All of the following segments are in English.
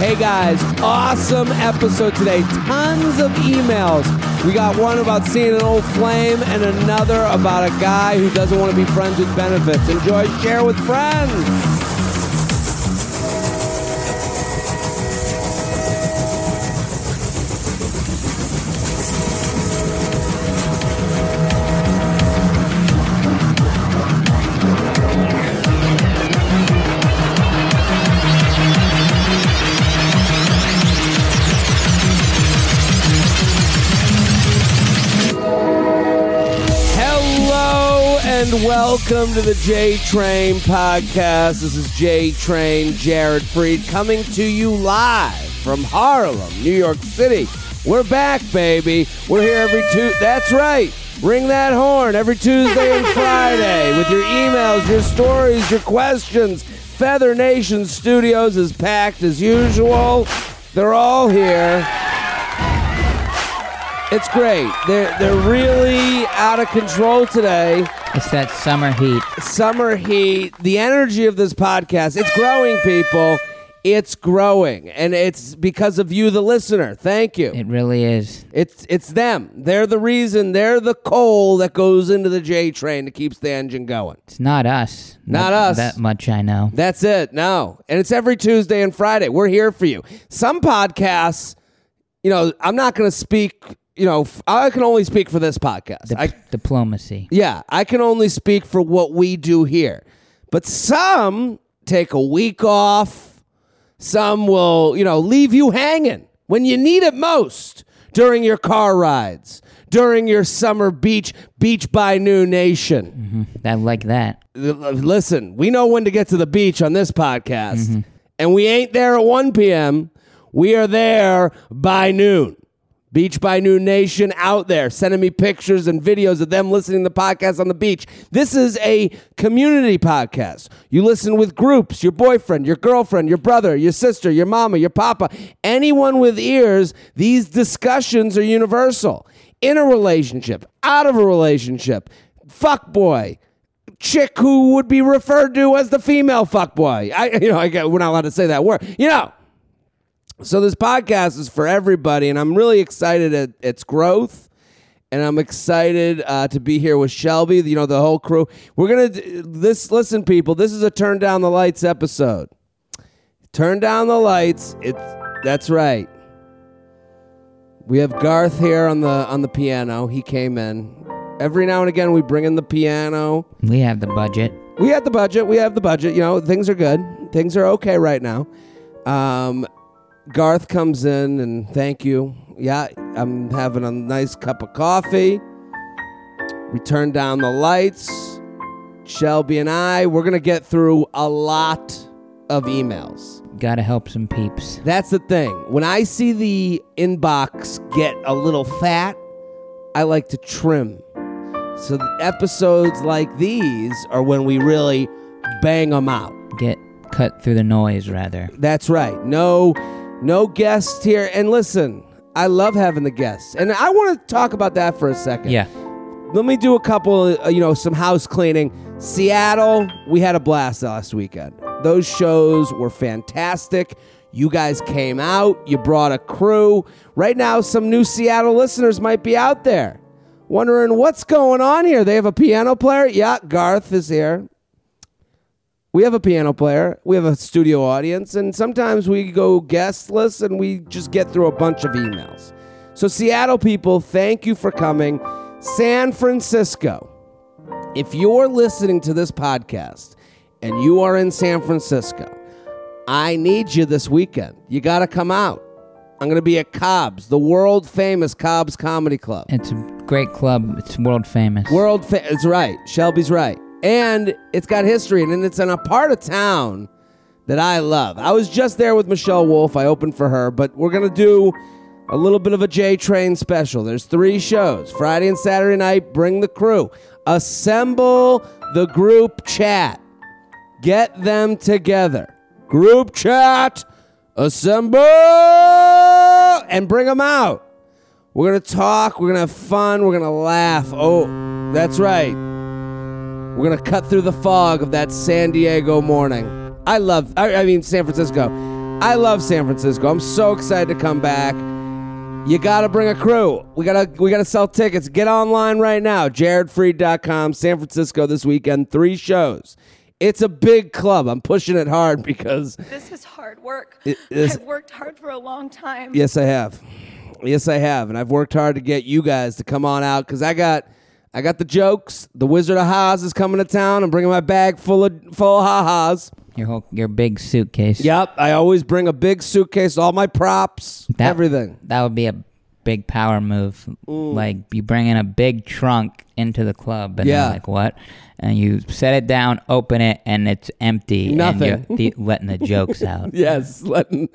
Hey guys, awesome episode today. Tons of emails. We got one about seeing an old flame and another about a guy who doesn't want to be friends with benefits. Enjoy, share with friends. And welcome to the J Train podcast. This is J Train Jared Freid coming to you live from Harlem, New York City. We're back, baby. We're here every two. That's right. Ring that horn every Tuesday and Friday with your emails, your stories, your questions. Feather Nation Studios is packed as usual. They're all here. It's great. They're they're really out of control today. It's that summer heat. Summer heat, the energy of this podcast, it's growing, people. It's growing. And it's because of you, the listener. Thank you. It really is. It's it's them. They're the reason. They're the coal that goes into the J train that keeps the engine going. It's not us. Not us. That much I know. That's it. No. And it's every Tuesday and Friday. We're here for you. Some podcasts, you know, I'm not going to speak, you know, I can only speak for this podcast. Dip- I, diplomacy. yeah, I can only speak for what we do here. But some take a week off. Some will, you know, leave you hanging when you need it most during your car rides, during your summer beach, beach by New Nation. Mm-hmm. I like that. Listen, we know when to get to the beach on this podcast, mm-hmm. and we ain't there at 1 p.m. We are there by noon. Beach by New Nation out there sending me pictures and videos of them listening to the podcast on the beach. This is a community podcast. You listen with groups, your boyfriend, your girlfriend, your brother, your sister, your mama, your papa, anyone with ears. These discussions are universal. In a relationship, out of a relationship, fuck boy, chick who would be referred to as the female fuck boy. I, you know, I we're not allowed to say that word. You know, so this podcast is for everybody, and I'm really excited at its growth. And I'm excited uh, to be here with Shelby. You know the whole crew. We're gonna d- this. Listen, people. This is a turn down the lights episode. Turn down the lights. It's that's right. We have Garth here on the on the piano. He came in. Every now and again, we bring in the piano. We have the budget. We have the budget. We have the budget. You know, things are good. Things are okay right now. Um, Garth comes in and thank you. Yeah, I'm having a nice cup of coffee. We turn down the lights. Shelby and I, we're going to get through a lot of emails. Gotta help some peeps. That's the thing. When I see the inbox get a little fat, I like to trim. So episodes like these are when we really bang them out. Get cut through the noise, rather. That's right. No, no guests here. And listen, I love having the guests, and I want to talk about that for a second. Yeah. Let me do a couple, uh, you know, some house cleaning. Seattle, we had a blast last weekend. Those shows were fantastic. You guys came out, you brought a crew. Right now, some new Seattle listeners might be out there wondering what's going on here. They have a piano player? Yeah, Garth is here. We have a piano player, we have a studio audience, and sometimes we go guestless and we just get through a bunch of emails. So, Seattle people, thank you for coming. San Francisco, if you're listening to this podcast and you are in San Francisco, I need you this weekend. You got to come out. I'm going to be at Cobb's, the world famous Cobb's Comedy Club. It's a great club. It's world famous. World fa- it's right. Shelby's right. And it's got history and it's in a part of town that I love. I was just there with Michelle Wolf. I opened for her, but we're to do a little bit of a J Train special. There's three shows Friday and Saturday night. Bring the crew. Assemble the group chat. Get them together. Group chat. Assemble and bring them out. We're to talk. We're to have fun. We're to laugh. Oh, that's right. We're going to cut through the fog of that San Diego morning. I love, I, I mean, San Francisco. I love San Francisco. I'm so excited to come back. You gotta bring a crew. We gotta we gotta sell tickets. Get online right now. JaredFreid.com. San Francisco this weekend. Three shows. It's a big club. I'm pushing it hard because This is hard work. It is- I've worked hard for a long time. yes, I have. Yes, I have, and I've worked hard to get you guys to come on out because I got I got the jokes. The Wizard of Haas is coming to town. I'm bringing my bag full of full of ha-has. Your whole your big suitcase. Yep, I always bring a big suitcase, all my props, That- everything. That would be a big power move. Mm. Like you bring in a big trunk into the club and Yeah. like what? And you set it down, open it, and it's empty. Nothing. And you're the, letting the jokes out. Yes, letting,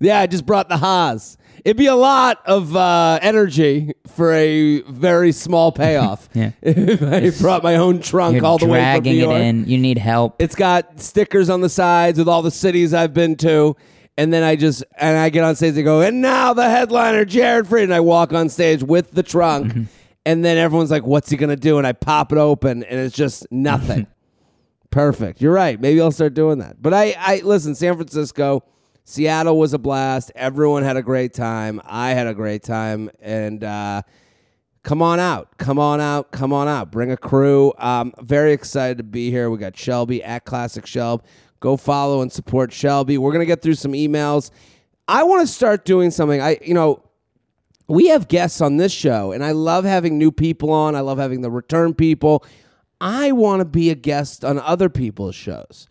yeah. I just brought the Haas. It'd be a lot of uh, energy for a very small payoff. Yeah. if I brought my own trunk You're all the way from New York. dragging it in. You need help. It's got stickers on the sides with all the cities I've been to. And then I just and I get on stage and go, and now the headliner, Jared Freid. And I walk on stage with the trunk. Mm-hmm. And then everyone's like, what's he gonna do? And I pop it open and it's just nothing. Perfect. You're right. Maybe I'll start doing that. But I, I listen, San Francisco, Seattle was a blast. Everyone had a great time. I had a great time. And uh come on out. Come on out. Come on out. Bring a crew. Um, very excited to be here. We got Shelby at Classic Shelb. Go follow and support Shelby. We're gonna get through some emails. I want to start doing something. I you know, we have guests on this show, and I love having new people on. I love having the return people. I want to be a guest on other people's shows.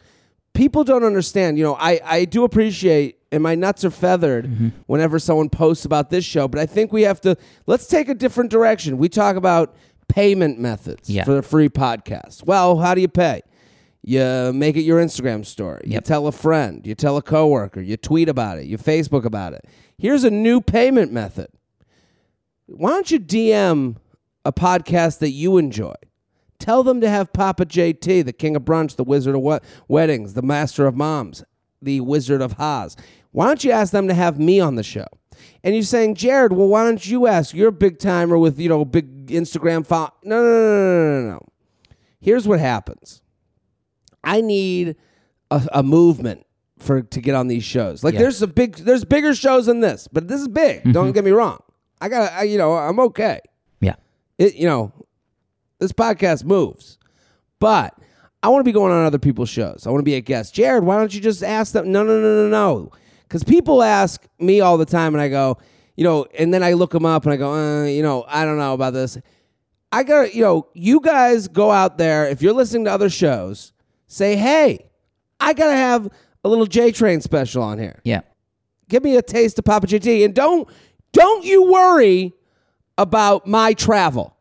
People don't understand. You know, I, I do appreciate, and my nuts are feathered mm-hmm. whenever someone posts about this show, but I think we have to, let's take a different direction. We talk about payment methods Yeah. for the free podcast. Well, how do you pay? You make it your Instagram story. You tell a friend. You tell a coworker. You tweet about it. You Facebook about it. Here's a new payment method. Why don't you DM a podcast that you enjoy? Tell them to have Papa JT, the king of brunch, the wizard of wed- weddings, the master of moms, the wizard of Haas. Why don't you ask them to have me on the show? And you're saying, Jared, well, why don't you ask? You're a big timer with, you know, big Instagram follow. No, no, no, no, no, no, no. Here's what happens. I need a, a movement for to get on these shows. Like Yeah. there's a big there's bigger shows than this, but this is big. Don't mm-hmm. get me wrong. I got to you know, I'm okay. Yeah. It you know, this podcast moves. But I want to be going on other people's shows. I want to be a guest. Jared, why don't you just ask them? No, no, no, no, no. Because people ask me all the time, and I go, you know, and then I look them up and I go, uh, you know, I don't know about this. I got, you know, you guys go out there. If you're listening to other shows, say, hey, I got to have a little J Train special on here. Yeah. Give me a taste of Papa JT, and don't don't you worry about my travel.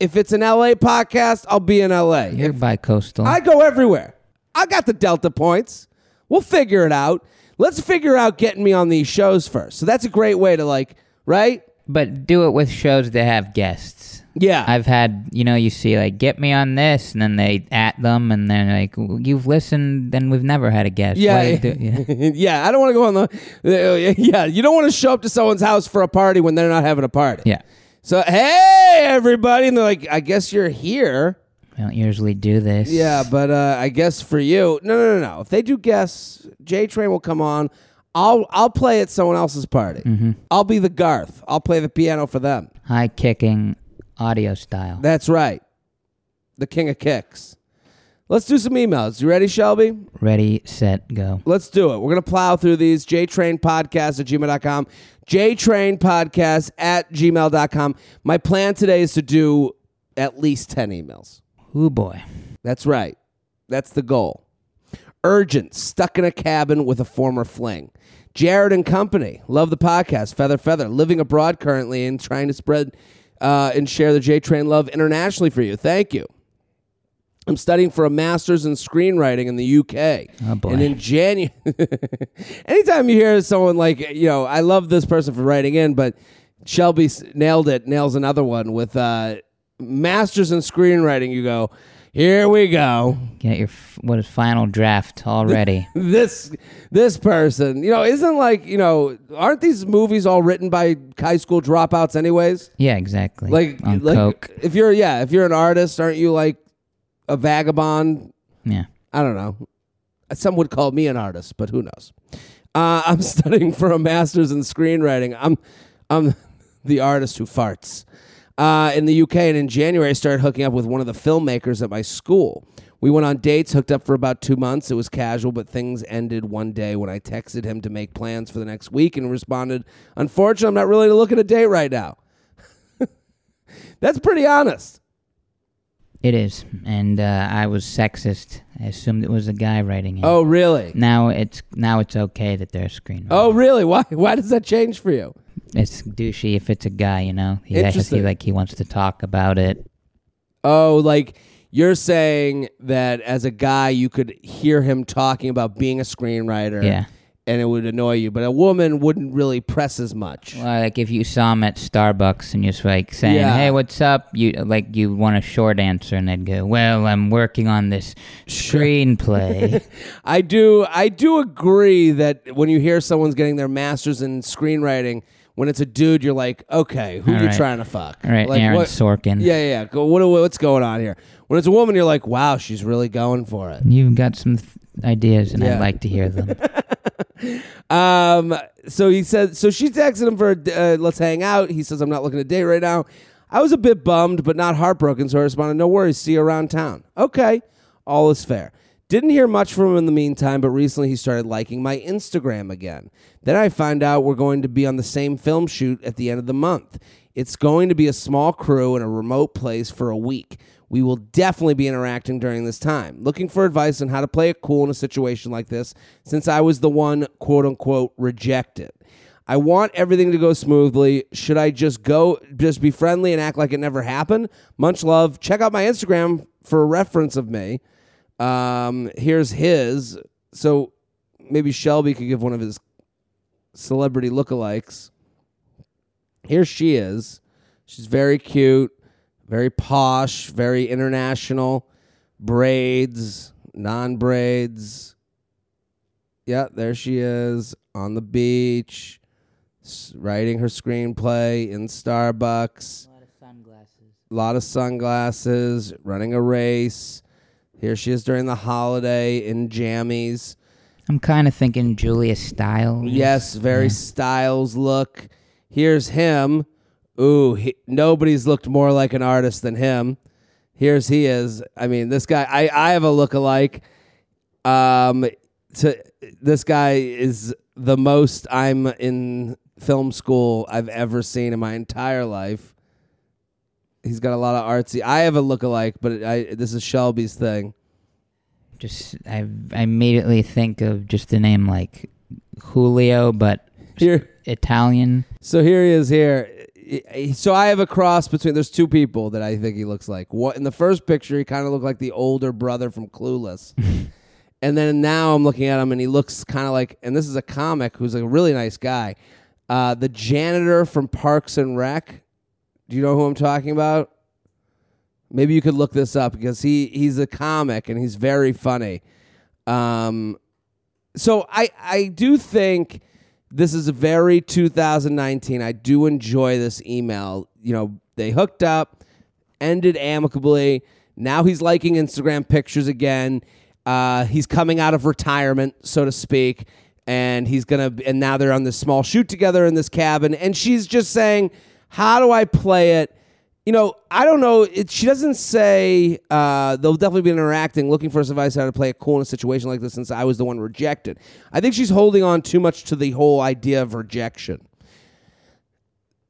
If it's an LA podcast, I'll be in LA. You're bi-coastal. I go everywhere. I got the Delta points. We'll figure it out. Let's figure out getting me on these shows first. So that's a great way to like, right? but do it with shows that have guests. Yeah. I've had, you know, you see like get me on this, and then they at them, and they're like, "Well, "You've listened, and we've never had a guest." yeah, do- yeah. yeah. I don't want to go on the. Yeah, you don't want to show up to someone's house for a party when they're not having a party. yeah. So hey, everybody, and they're like, I guess you're here. I don't usually do this. Yeah, but uh, I guess for you, no, no, no, no. If they do guess, J Train will come on. I'll I'll play at someone else's party. Mm-hmm. I'll be the Garth. I'll play the piano for them. high kicking audio style. That's right. The king of kicks. Let's do some emails. You ready, Shelby? Ready, set, go. Let's do it. We're going to plow through these. JTrain Podcast at gmail.com. JTrain Podcast at gmail.com. My plan today is to do at least 10 emails. Ooh boy. That's right. That's the goal. Urgent, stuck in a cabin with a former fling. Jared and Company, love the podcast. Feather Feather, living abroad currently and trying to spread uh, and share the J Train love internationally for you. Thank you. I'm studying for a master's in screenwriting in the UK. Oh, boy. And in January, anytime you hear someone like, you know, I love this person for writing in, but Shelby nailed it, nails another one with uh, master's in screenwriting. You go, here we go. Get your f- what is final draft already? This this person, you know, isn't like you know, aren't these movies all written by high school dropouts, anyways? yeah, exactly. Like, on like coke. if you're yeah, if you're an artist, aren't you like a vagabond? Yeah. I don't know. Some would call me an artist, but who knows? Uh, I'm studying for a master's in screenwriting. I'm, I'm the artist who farts. Uh, in the UK, and in January, I started hooking up with one of the filmmakers at my school. We went on dates, hooked up for about two months. It was casual, but things ended one day when I texted him to make plans for the next week and responded, Unfortunately, I'm not really looking at a date right now. That's pretty honest. It is, and uh, I was sexist. I assumed it was a guy writing it. Oh, really? Now it's now it's okay that they're a screenwriter. Oh, really? Why? Why does that change for you? It's douchey if it's a guy, you know. He has to like he wants to talk about it. Oh, like you're saying that as a guy, you could hear him talking about being a screenwriter, Yeah. And it would annoy you, but a woman wouldn't really press as much. Well, like if you saw him at Starbucks and you're just like saying, Yeah. "Hey, what's up?" You like you want a short answer, and they'd go, "Well, I'm working on this screenplay." I do, I do agree that when you hear someone's getting their master's in screenwriting, when it's a dude, you're like, okay, who All you right. trying to fuck? All right, like, Aaron what- Sorkin. Yeah, yeah. yeah. Go, what, what's going on here? When it's a woman, you're like, wow, she's really going for it. You've got some th- ideas, and Yeah. I'd like to hear them. Um, so he said, so she texted him for, uh, let's hang out. He says, I'm not looking to date right now. I was a bit bummed, but not heartbroken. So I responded, no worries. See you around town. Okay. All is fair. Didn't hear much from him in the meantime, but recently he started liking my Instagram again. Then I find out we're going to be on the same film shoot at the end of the month. It's going to be a small crew in a remote place for a week. We will definitely be interacting during this time. Looking for advice on how to play it cool in a situation like this, since I was the one, quote unquote, rejected. I want everything to go smoothly. Should I just go, just be friendly and act like it never happened? Much love. Check out my Instagram for a reference of me. Um, here's his. So maybe Shelby could give one of his celebrity lookalikes. Here she is. She's very cute, very posh, very international. Braids, non braids. Yeah, there she is on the beach, writing her screenplay in Starbucks. A lot of sunglasses. A lot of sunglasses, running a race. Here she is during the holiday in jammies. I'm kind of thinking Julia Stiles. Yes, very Stiles look. Here's him. Ooh, he, nobody's looked more like an artist than him. Here's he is. I mean, this guy. I I have a look-alike. Um, to this guy is the most I'm in film school I've ever seen in my entire life. He's got a lot of artsy. I have a look-alike, but I this is Shelby's thing. Just I I immediately think of just the name like Julio, but Here, Italian. So here he is here. So I have a cross between. There's two people that I think he looks like. What in the first picture he kind of looked like the older brother from Clueless, and then now I'm looking at him and he looks kind of like. And this is a comic who's a really nice guy. Uh, the janitor from Parks and Rec. Do you know who I'm talking about? Maybe you could look this up because he he's a comic and he's very funny. Um, so I I do think this is a very 2019. I do enjoy this email. You know, they hooked up, ended amicably. Now he's liking Instagram pictures again. Uh, he's coming out of retirement, so to speak, and he's gonna. And now they're on this small shoot together in this cabin, and she's just saying, "How do I play it?" you know, I don't know. It, she doesn't say uh, they'll definitely be interacting, looking for some advice how to play it cool in a situation like this. Since I was the one rejected, I think she's holding on too much to the whole idea of rejection.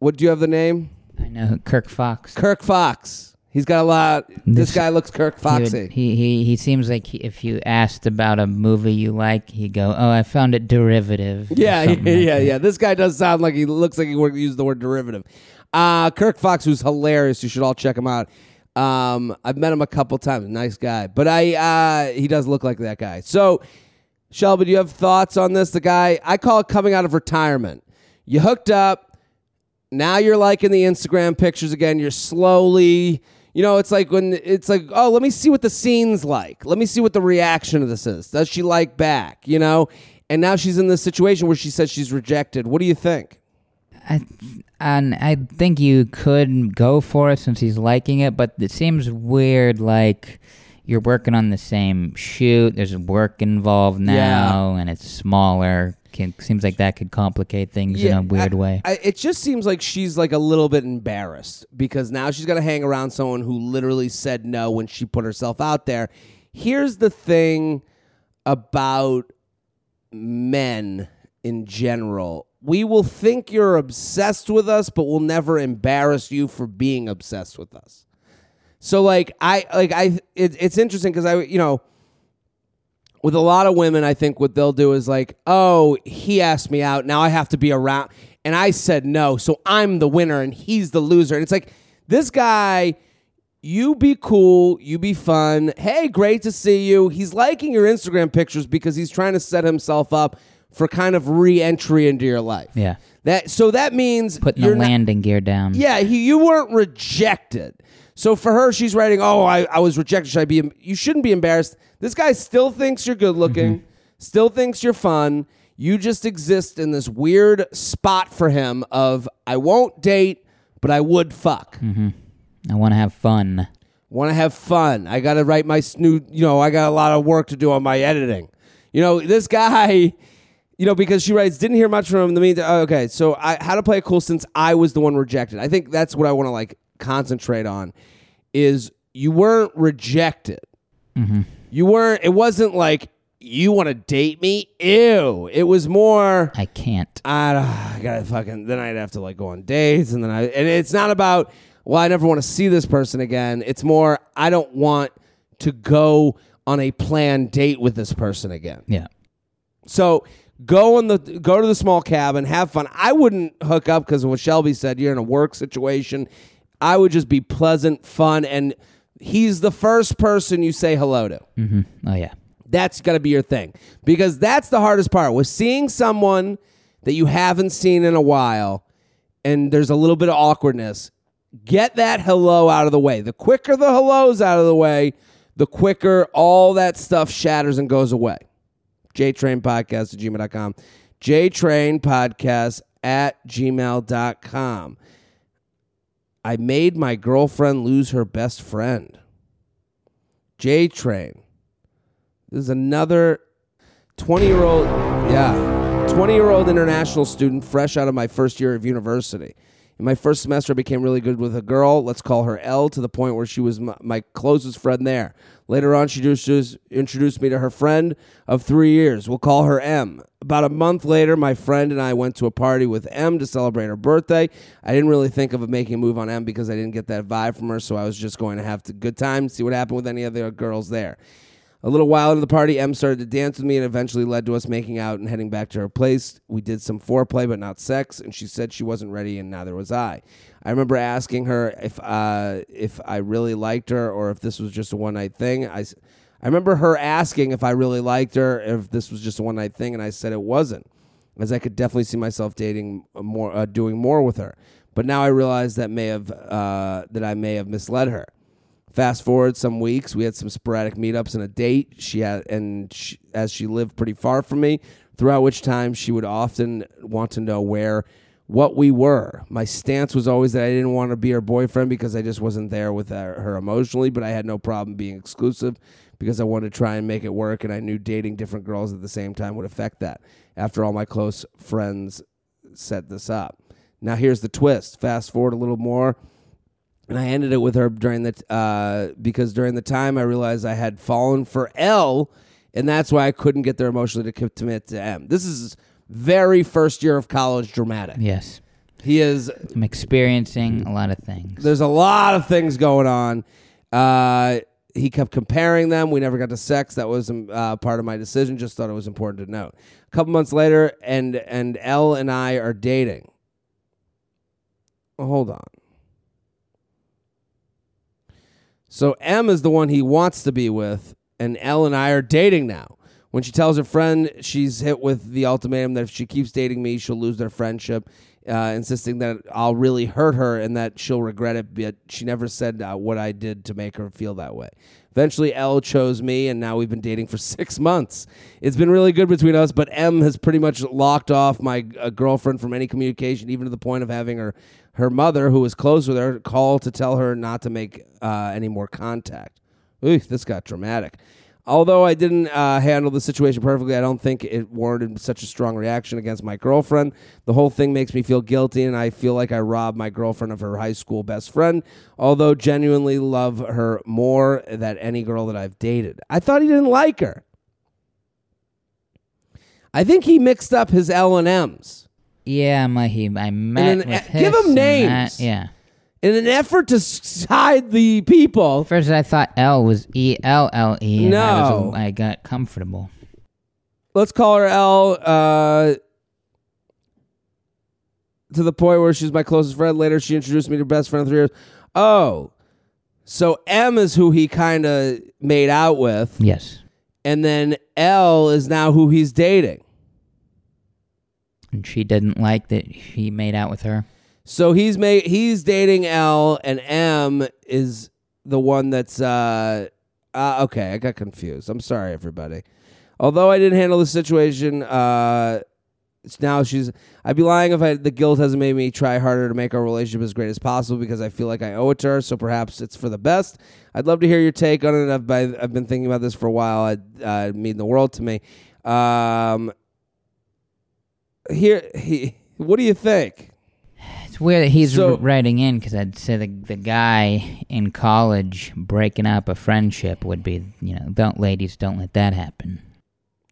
What do you have the name? I know Kirk Fox. Kirk Fox. He's got a lot. This, This- guy looks Kirk He, would- he he he seems like he, if you asked about a movie you like, he'd go, "Oh, I found it derivative." Yeah, yeah, like yeah, yeah. This guy does sound like he looks like he would use the word derivative. Uh, Kirk Fox, who's hilarious. You should all check him out. Um, I've met him a couple times. Nice guy, but I uh, he does look like that guy. So, Shelby, do you have thoughts on this? The guy I call it coming out of retirement. You hooked up. Now you're liking the Instagram pictures again. You're slowly, you know, it's like when it's like, oh, let me see what the scene's like. Let me see what the reaction of this is. Does she like back? You know, and now she's in this situation where she says she's rejected. What do you think? I and I think you could go for it since he's liking it, but it seems weird. Like you're working on the same shoot. There's work involved now, and it's smaller. Can, seems like that could complicate things in a weird I- way. I, it just seems like she's like a little bit embarrassed because now she's got to hang around someone who literally said no when she put herself out there. Here's the thing about men in general. We will think you're obsessed with us, but we'll never embarrass you for being obsessed with us. So like I like I it, it's interesting because I you know with a lot of women, I think what they'll do is like, oh, he asked me out. Now I have to be around. And I said no. So I'm the winner and he's the loser. And it's like, this guy, you be cool. You be fun. Hey, great to see you. He's liking your Instagram pictures because he's trying to set himself up for kind of re entry into your life. Yeah. That So that means Putting you're the not- landing gear down. yeah, he, you weren't rejected. So for her, she's writing, "Oh, I, I was rejected. Should I be? You shouldn't be embarrassed. This guy still thinks you're good looking, mm-hmm. still thinks you're fun. You just exist in this weird spot for him of I won't date, but I would fuck. Mm-hmm. I want to have fun. Want to have fun. I got to write my snoo. You know, I got a lot of work to do on my editing. You know, this guy." You know, because she writes, didn't hear much from him the meantime. oh, uh, okay, so I how to play it cool since I was the one rejected. I think that's what I want to like concentrate on is you weren't rejected. Mm-hmm. You weren't. It wasn't like you want to date me. Ew. It was more. I can't. I, uh, I gotta fucking. Then I'd have to like go on dates, and then I. And it's not about. Well, I never want to see this person again. It's more. I don't want to go on a planned date with this person again. Yeah. So go on the go to the small cabin, have fun. I wouldn't hook up because what Shelby said. You're in a work situation. I would just be pleasant, fun, and he's the first person you say hello to. hmm Oh yeah. That's got to be your thing because that's the hardest part. with seeing someone that you haven't seen in a while, and there's a little bit of awkwardness. Get that hello out of the way. The quicker the hello's out of the way, the quicker all that stuff shatters and goes away. JTrain Podcast at gmail.com. JTrain Podcast at gmail.com. I made my girlfriend lose her best friend. JTrain. This is another 20 year old, yeah, 20 year old international student fresh out of my first year of university. In my first semester, I became really good with a girl. Let's call her L to the point where she was my, my closest friend there. Later on, she introduced, introduced me to her friend of three years. We'll call her M. About a month later, my friend and I went to a party with M to celebrate her birthday. I didn't really think of making a move on M because I didn't get that vibe from her, so I was just going to have a good time, see what happened with any other girls there. A little while into the party, M started to dance with me and eventually led to us making out and heading back to her place. We did some foreplay, but not sex, and she said she wasn't ready, and neither was I. I remember asking her if uh, if I really liked her or if this was just a one night thing. I, I remember her asking if I really liked her, if this was just a one night thing, and I said it wasn't, as I could definitely see myself dating more, uh, doing more with her. But now I realize that may have uh, that I may have misled her. Fast forward some weeks, we had some sporadic meetups and a date. She had, and she, as she lived pretty far from me, throughout which time she would often want to know where, what we were. My stance was always that I didn't want to be her boyfriend because I just wasn't there with her, her emotionally, but I had no problem being exclusive because I wanted to try and make it work, and I knew dating different girls at the same time would affect that. After all my close friends set this up. Now here's the twist. Fast forward a little more and I ended it with her during the uh, because during the time I realized I had fallen for L, and that's why I couldn't get there emotionally to commit to M. This is very first year of college dramatic. Yes. He is. I'm experiencing a lot of things. There's a lot of things going on. Uh, he kept comparing them. We never got to sex. That was um, uh, part of my decision. Just thought it was important to note. A couple months later, and and L and I are dating. Hold on. So M is the one he wants to be with, and L and I are dating now. When she tells her friend she's hit with the ultimatum that if she keeps dating me, she'll lose their friendship, uh, insisting that I'll really hurt her and that she'll regret it. But she never said uh, what I did to make her feel that way. Eventually, L chose me, and now we've been dating for six months. It's been really good between us, but M has pretty much locked off my uh, girlfriend from any communication, even to the point of having her her mother, who is close with her, call to tell her not to make uh, any more contact. Ooh, this got dramatic. Although I didn't uh, handle the situation perfectly, I don't think it warranted such a strong reaction against my girlfriend. The whole thing makes me feel guilty, and I feel like I robbed my girlfriend of her high school best friend, although genuinely love her more than any girl that I've dated. I thought he didn't like her. I think he mixed up his L and M's. Yeah, my he I met an- with give his him names. that- yeah. In an effort to s- hide the people, First, I thought L was E L L E. and I, was, No. I got comfortable. let's call her L. Uh, to the point where she's my closest friend. Later, she introduced me to her best friend of three years. Oh, so M is who he kind of made out with, Yes. and then L is now who he's dating. And she didn't like that he made out with her. So he's made he's dating L, and M is the one that's uh, uh okay. I got confused. I'm sorry, everybody. Although I didn't handle the situation, uh, it's now she's. I'd be lying if I the guilt hasn't made me try harder to make our relationship as great as possible because I feel like I owe it to her. So perhaps it's for the best. I'd love to hear your take on it. I've I've been thinking about this for a while. It uh, mean the world to me. Um, here, he, what do you think? It's weird that he's So- writing in because I'd say the the guy in college breaking up a friendship would be you know don't ladies don't let that happen.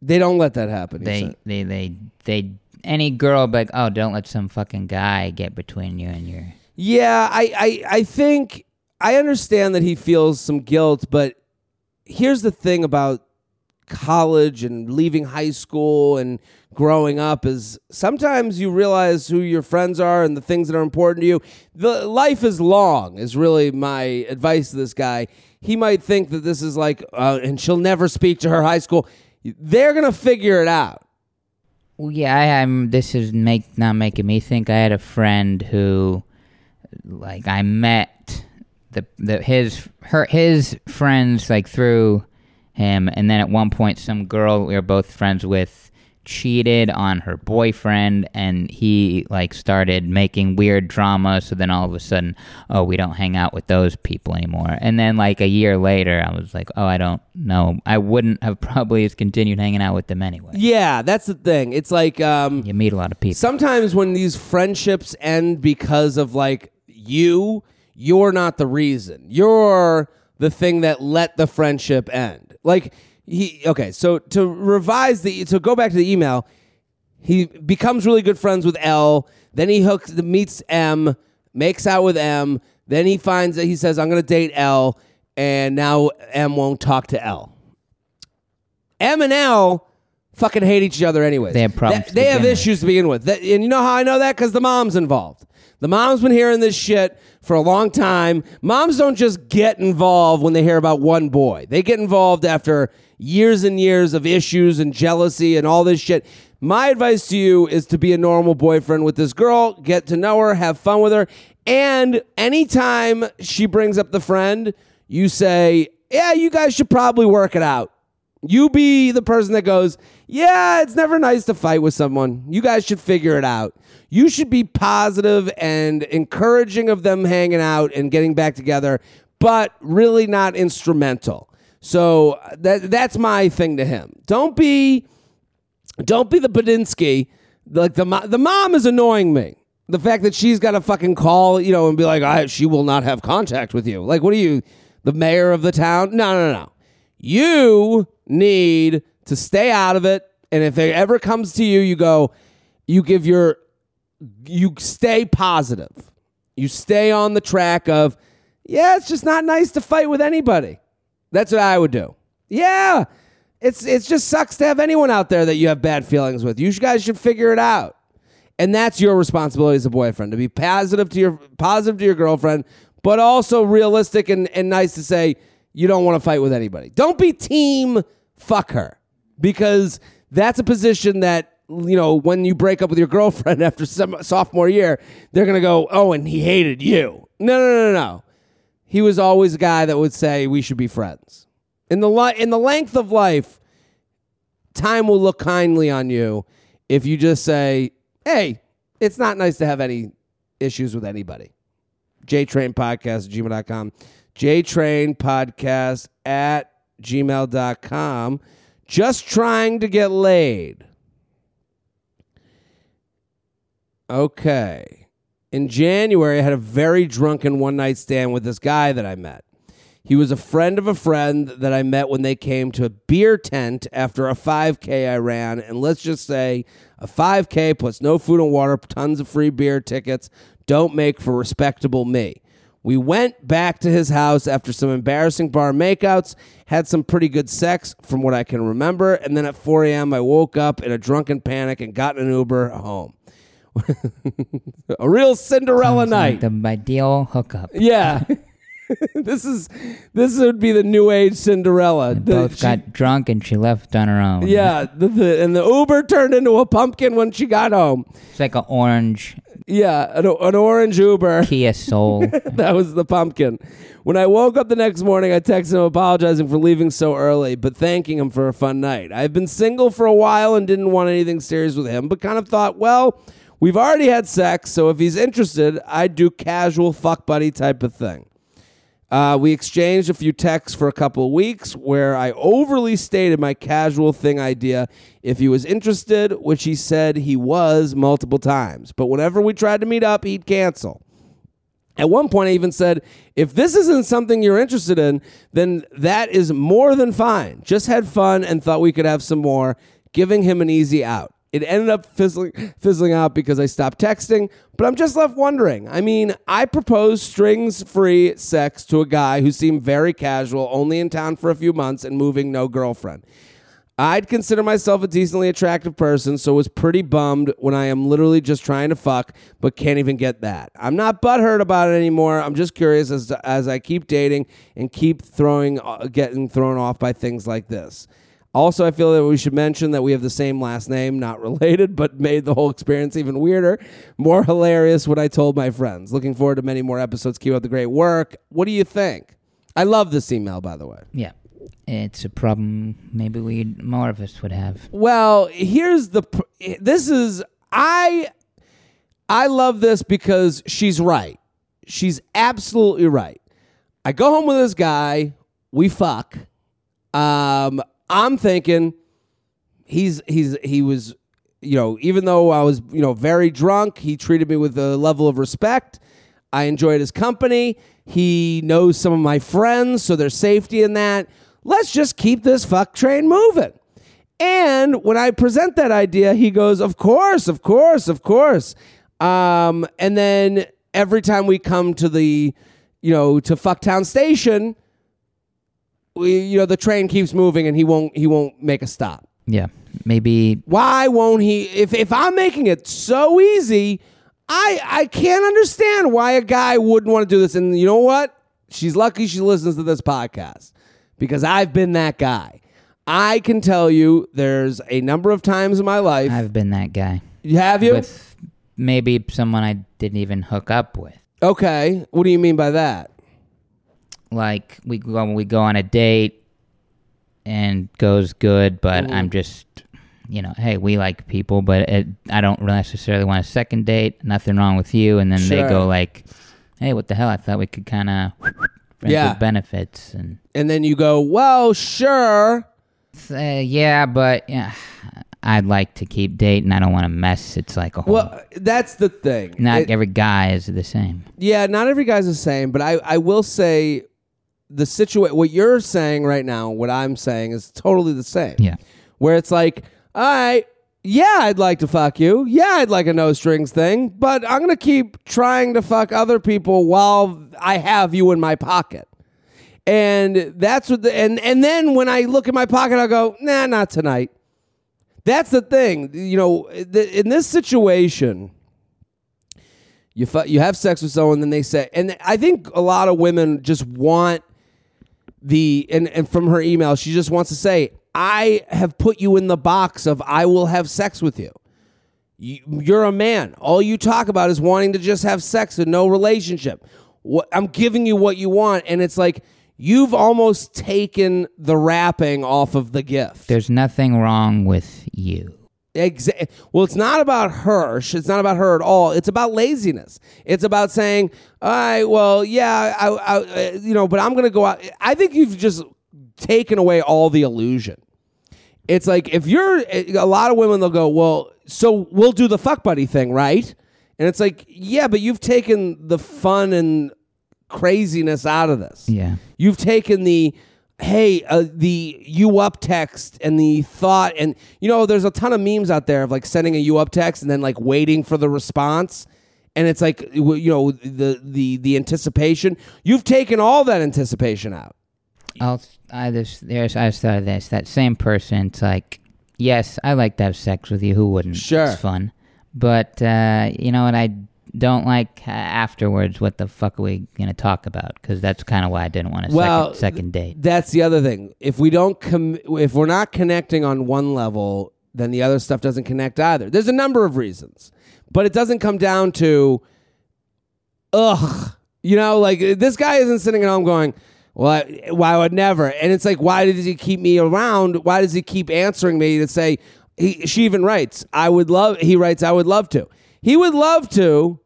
They don't let that happen. he They they they they any girl be like oh don't let some fucking guy get between you and your Yeah, I, I, I think I understand that he feels some guilt, but here's the thing about college and leaving high school and growing up is sometimes you realize who your friends are and the things that are important to you. The life is long is really my advice to this guy. He might think that this is like, uh, and she'll never speak to her high school. They're gonna figure it out. Well, yeah, I, I'm. This is make not making me think. I had a friend who, like, I met the the his her his friends like through him, and then at one point, some girl we were both friends with cheated on her boyfriend, and he like started making weird drama. So then all of a sudden, oh, we don't hang out with those people anymore. And then like a year later, I was like, oh, I don't know. I wouldn't have probably just continued hanging out with them anyway. Yeah, that's the thing. It's like um, You meet a lot of people. sometimes when these friendships end because of like you, you're not the reason. You're the thing that let the friendship end. Like he okay, so to revise the to go back to the email, he becomes really good friends with L, then he hooks meets M, makes out with M, then he finds that he says I'm going to date L and now M won't talk to L. M and L fucking hate each other anyways. They have problems They, to have begin with. issues to begin with. That- and you know how I know that? Because the mom's involved. The mom's been hearing this shit for a long time. Moms don't just get involved when they hear about one boy. They get involved after years and years of issues and jealousy and all this shit. My advice to you is to be a normal boyfriend with this girl, get to know her, have fun with her, and anytime she brings up the friend, you say, "Yeah, you guys should probably work it out." You be the person that goes, Yeah, it's never nice to fight with someone. You guys should figure it out. You should be positive and encouraging of them hanging out and getting back together, but really not instrumental. So that that's my thing to him. Don't be don't be the Badinsky. Like the the mom is annoying me. The fact that she's got to fucking call, you know, and be like, I, she will not have contact with you. Like, what are you, the mayor of the town? No, no, no. You need to stay out of it. And if it ever comes to you, you go, you give your, you stay positive. You stay on the track of, yeah, it's just not nice to fight with anybody. That's what I would do. Yeah, it's it's just sucks to have anyone out there that you have bad feelings with. You guys should figure it out, and that's your responsibility as a boyfriend to be positive to your positive to your girlfriend, but also realistic and, and nice to say you don't want to fight with anybody. Don't be team fuck her because that's a position that you know when you break up with your girlfriend after some sophomore year, they're gonna go, oh, and he hated you. No, no, no, no, he was always a guy that would say we should be friends. In the li- in the length of life, time will look kindly on you if you just say, "Hey, it's not nice to have any issues with anybody." JTrain Podcast, gmail.com. jtrainpodcast at gmail.com. Just trying to get laid. Okay. In January, I had a very drunken one night stand with this guy that I met. He was a friend of a friend that I met when they came to a beer tent after a 5K I ran. And let's just say a 5K plus no food and water, tons of free beer tickets don't make for respectable me. We went back to his house after some embarrassing bar makeouts, had some pretty good sex from what I can remember, and then at 4 a.m., I woke up in a drunken panic and got an Uber home. a real Cinderella Sounds night. like the ideal hookup. Yeah. this is this would be the new age Cinderella. Both she- got drunk and she left on her own. yeah, the, the, and the Uber turned into a pumpkin when she got home. It's like an orange Yeah, an, an orange Uber. Kia Soul. that was the pumpkin. When I woke up the next morning, I texted him apologizing for leaving so early, but thanking him for a fun night. I've been single for a while and didn't want anything serious with him, but kind of thought, well, we've already had sex, so if he's interested, I'd do casual fuck buddy type of thing. Uh, we exchanged a few texts for a couple of weeks where I overly stated my casual thing idea if he was interested, which he said he was multiple times. But whenever we tried to meet up, he'd cancel. At one point, I even said, if this isn't something you're interested in, then that is more than fine. Just had fun and thought we could have some more, giving him an easy out. It ended up fizzling, fizzling out because I stopped texting, but I'm just left wondering. I mean, I proposed strings free sex to a guy who seemed very casual, only in town for a few months and moving, no girlfriend. I'd consider myself a decently attractive person, so was pretty bummed when I am literally just trying to fuck, but can't even get that. I'm not butthurt about it anymore. I'm just curious as to, as I keep dating and keep throwing uh, getting thrown off by things like this. Also, I feel that we should mention that we have the same last name, not related, but made the whole experience even weirder, more hilarious when I told my friends. Looking forward to many more episodes. Keep up the great work. What do you think? I love this email, by the way. yeah. It's a problem maybe we more of us would have. Well, here's the pr- this is I I love this because she's right. She's absolutely right. I go home with this guy, we fuck. Um I'm thinking he's he's he was you know, even though I was, you know, very drunk, he treated me with a level of respect. I enjoyed his company. He knows some of my friends, so there's safety in that. Let's just keep this fuck train moving. And when I present that idea, he goes, "Of course, of course, of course." Um, and then every time we come to the, you know, to Fucktown Station, we, you know, the train keeps moving, and he won't he won't make a stop. Yeah. Maybe Why won't he? If if I'm making it so easy, I I can't understand why a guy wouldn't want to do this. And you know what? She's lucky she listens to this podcast because I've been that guy. I can tell you, there's a number of times in my life. I've been that guy. have you? With maybe someone I didn't even hook up with. okay. What do you mean by that? Like we go we go on a date and goes good, but Mm-hmm. I'm just you know, hey, we like people, but it, I don't necessarily want a second date. Nothing wrong with you, and then Sure. they go like, "Hey, what the hell? I thought we could kind of Yeah. benefits and And then you go, well, sure. uh, yeah, but yeah, I'd like to keep dating. I don't want to mess. It's like a whole. Well, that's the thing. not It- every guy is the same. Yeah, not every guy's the same, but I, I will say the situation what you're saying right now, what I'm saying is totally the same. Yeah. Where it's like, all right, yeah, I'd like to fuck you. Yeah, I'd like a no strings thing, but I'm gonna keep trying to fuck other people while I have you in my pocket. And that's what the and and then when I look in my pocket, I go, nah, not tonight. That's the thing, you know. In this situation, you fu- you have sex with someone, then they say, and I think a lot of women just want the and and from her email, she just wants to say, I have put you in the box of I will have sex with you. you you're a man. All you talk about is wanting to just have sex and no relationship. I'm giving you what you want, and it's like you've almost taken the wrapping off of the gift. There's nothing wrong with you. Exa- well, it's not about her. It's not about her at all. It's about laziness. It's about saying, "All right, well, yeah, I, I, you know, but I'm going to go out." I think you've just taken away all the illusion. It's like if you're eh, a lot of women, they'll go, "Well, so we'll do the fuck buddy thing, right?" And it's like, yeah, but you've taken the fun and craziness out of this. Yeah. You've taken the hey, uh, the you up text and the thought and you know, there's a ton of memes out there of like sending a you up text and then like waiting for the response. And it's like you know the the the anticipation. You've taken all that anticipation out. I'll, I just there's I just thought of this. That same person. It's like, yes, I like to have sex with you. Who wouldn't? Sure. it's fun. But uh, you know what? I don't like uh, afterwards. What the fuck are we gonna talk about? Because that's kind of why I didn't want a Well, second, second date. That's the other thing. If we don't com- if we're not connecting on one level, then the other stuff doesn't connect either. There's a number of reasons, but it doesn't come down to, ugh, you know, like this guy isn't sitting at home going, well, I, well, would never. And it's like, why does he keep me around? Why does he keep answering me to say? He, she even writes, I would love. He writes, I would love to. He would love to,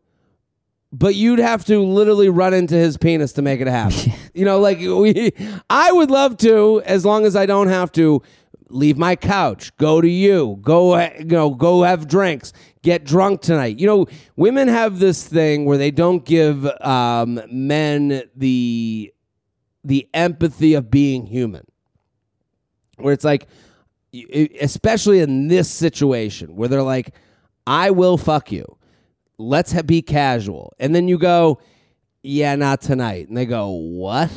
but you'd have to literally run into his penis to make it happen. you know, like we, I would love to, as long as I don't have to leave my couch, go to you, go, you know, go have drinks, get drunk tonight. You know, women have this thing where they don't give um, men the the empathy of being human, where it's like, especially in this situation where they're like, I will fuck you let's ha- be casual. And then you go, yeah, not tonight. And they go, what?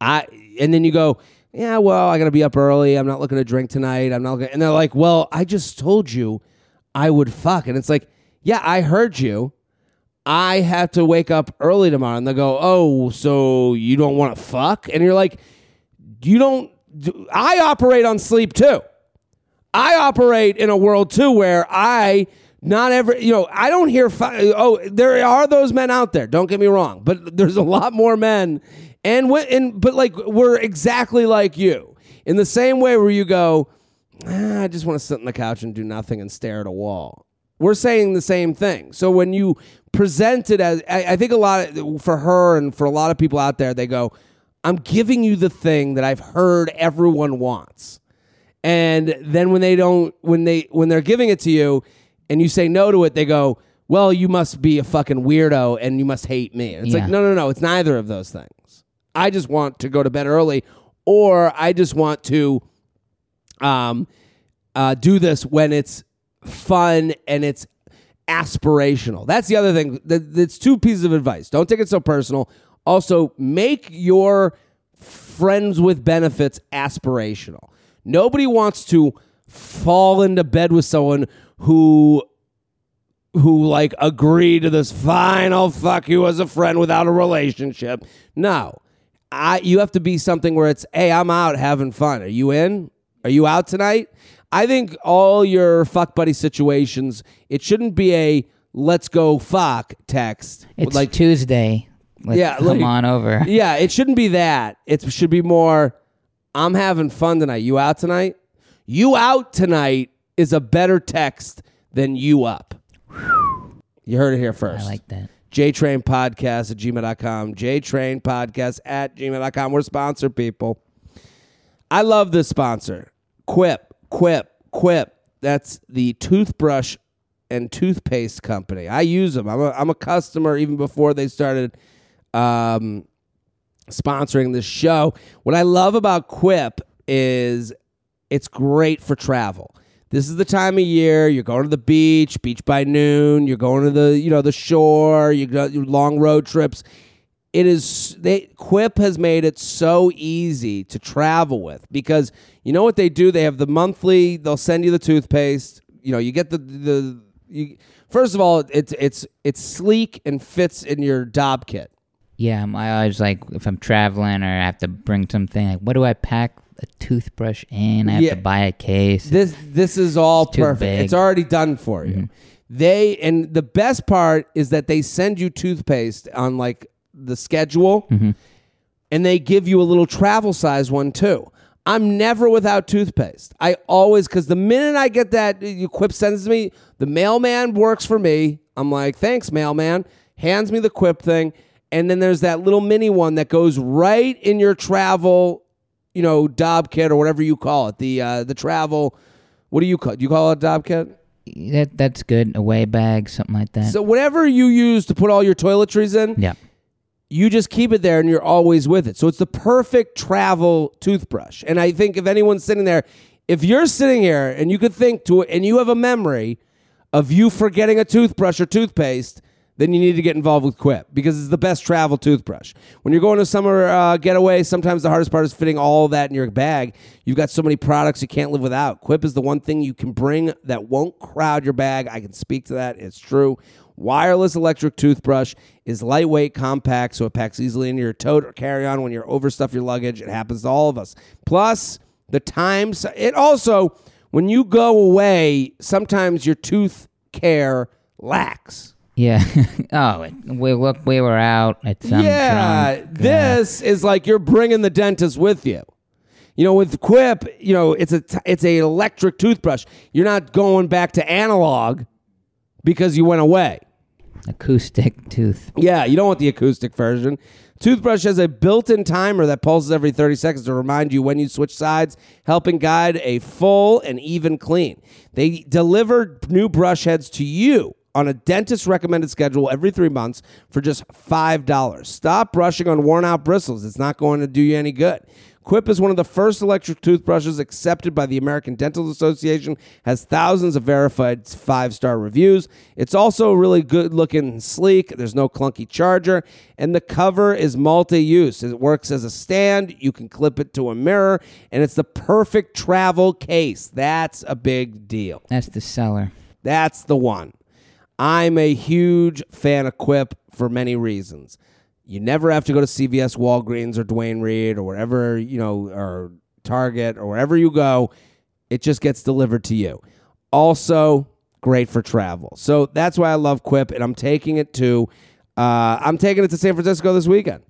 I and then you go, yeah, well, I got to be up early. I'm not looking to drink tonight. I'm not looking. And they're like, well, I just told you I would fuck. And it's like, yeah, I heard you. I have to wake up early tomorrow. And they go, oh, so you don't want to fuck? And you're like, you don't. I operate on sleep too. I operate in a world too where I not every you know I don't hear fi- oh there are those men out there don't get me wrong but there's a lot more men. And wi- and but like we're exactly like you. In the same way where you go "Ah, I just want to sit on the couch and do nothing and stare at a wall. We're saying the same thing. So when you present it as I, I think a lot of, for her and for a lot of people out there they go I'm giving you the thing that I've heard everyone wants. And then when they don't when they when they're giving it to you and you say no to it they go well you must be a fucking weirdo and you must hate me. It's Yeah. like no no no it's neither of those things. I just want to go to bed early or i just want to um uh do this when it's fun and it's aspirational. That's the other thing. That- that's two pieces of advice. Don't take it so personal. Also make your friends with benefits aspirational. Nobody wants to fall into bed with someone who who like agree to this final fuck you as a friend without a relationship. No. I you have to be something where it's hey, I'm out having fun. Are you in? Are you out tonight? I think all your fuck buddy situations, it shouldn't be a let's go fuck text. It's like Tuesday. Like, Yeah, come like- on over. yeah, it shouldn't be that. It should be more I'm having fun tonight. You out tonight? You out tonight is a better text than you up. You heard it here first. I like that. JTrain Podcast at gmail.com. JTrain Podcast at gmail.com. We're sponsored people. I love this sponsor. Quip, Quip, Quip. That's the toothbrush and toothpaste company. I use them. I'm a, I'm a customer even before they started um, sponsoring this show. What I love about Quip is it's great for travel. This is the time of year you're going to the beach, beach by noon. You're going to the you know the shore. You got your long road trips. It is they Quip has made it so easy to travel with because you know what they do. They have the monthly. They'll send you the toothpaste. You know you get the the. You, first of all, it's it's it's sleek and fits in your Dopp kit. Yeah, I'm, I always like if I'm traveling or I have to bring something. Like, what do I pack a toothbrush in? I have Yeah. to buy a case. This this is all It's too perfect. big. It's already done for you. Mm-hmm. They and the best part is that they send you toothpaste on like the schedule, mm-hmm. and they give you a little travel size one too. I'm never without toothpaste. I always, because the minute I get that, you Quip sends me, the mailman works for me. I'm like, thanks, mailman. Hands me the Quip thing. And then there's that little mini one that goes right in your travel, you know, Dopp kit or whatever you call it. The uh, the travel, what do you call it? Do you call it Dopp kit? That that's good. A way bag, something like that. So whatever you use to put all your toiletries in, yeah. you just keep it there and you're always with it. So it's the perfect travel toothbrush. And I think if anyone's sitting there, if you're sitting here and you could think to it and you have a memory of you forgetting a toothbrush or toothpaste, then you need to get involved with Quip because it's the best travel toothbrush. When you're going to summer uh, getaway, sometimes the hardest part is fitting all that in your bag. You've got so many products you can't live without. Quip is the one thing you can bring that won't crowd your bag. I can speak to that. It's true. Wireless electric toothbrush is lightweight, compact, so it packs easily into your tote or carry on when you're overstuff your luggage. It happens to all of us. Plus, the times it also when you go away, sometimes your tooth care lacks. Yeah. oh, it, we look. We were out at some. yeah, drunk, uh, this is like you're bringing the dentist with you. You know, with Quip, you know it's a t- it's a electric toothbrush. You're not going back to analog because you went away. acoustic tooth. Yeah, you don't want the acoustic version. Toothbrush has a built-in timer that pulses every 30 seconds to remind you when you switch sides, helping guide a full and even clean. They deliver new brush heads to you on a dentist recommended schedule every 3 months for just $5. Stop brushing on worn-out bristles. It's not going to do you any good. Quip is one of the first electric toothbrushes accepted by the American Dental Association, has thousands of verified five star reviews. It's also really good looking and sleek. There's no clunky charger, and the cover is multi use. It works as a stand, you can clip it to a mirror, and it's the perfect travel case. That's a big deal. That's the seller. That's the one. I'm a huge fan of Quip for many reasons. You never have to go to CVS, Walgreens, or Duane Reade, or wherever, you know, or Target, or wherever you go. It just gets delivered to you. Also, great for travel. So that's why I love Quip, and I'm taking it to, uh, I'm taking it to San Francisco this weekend.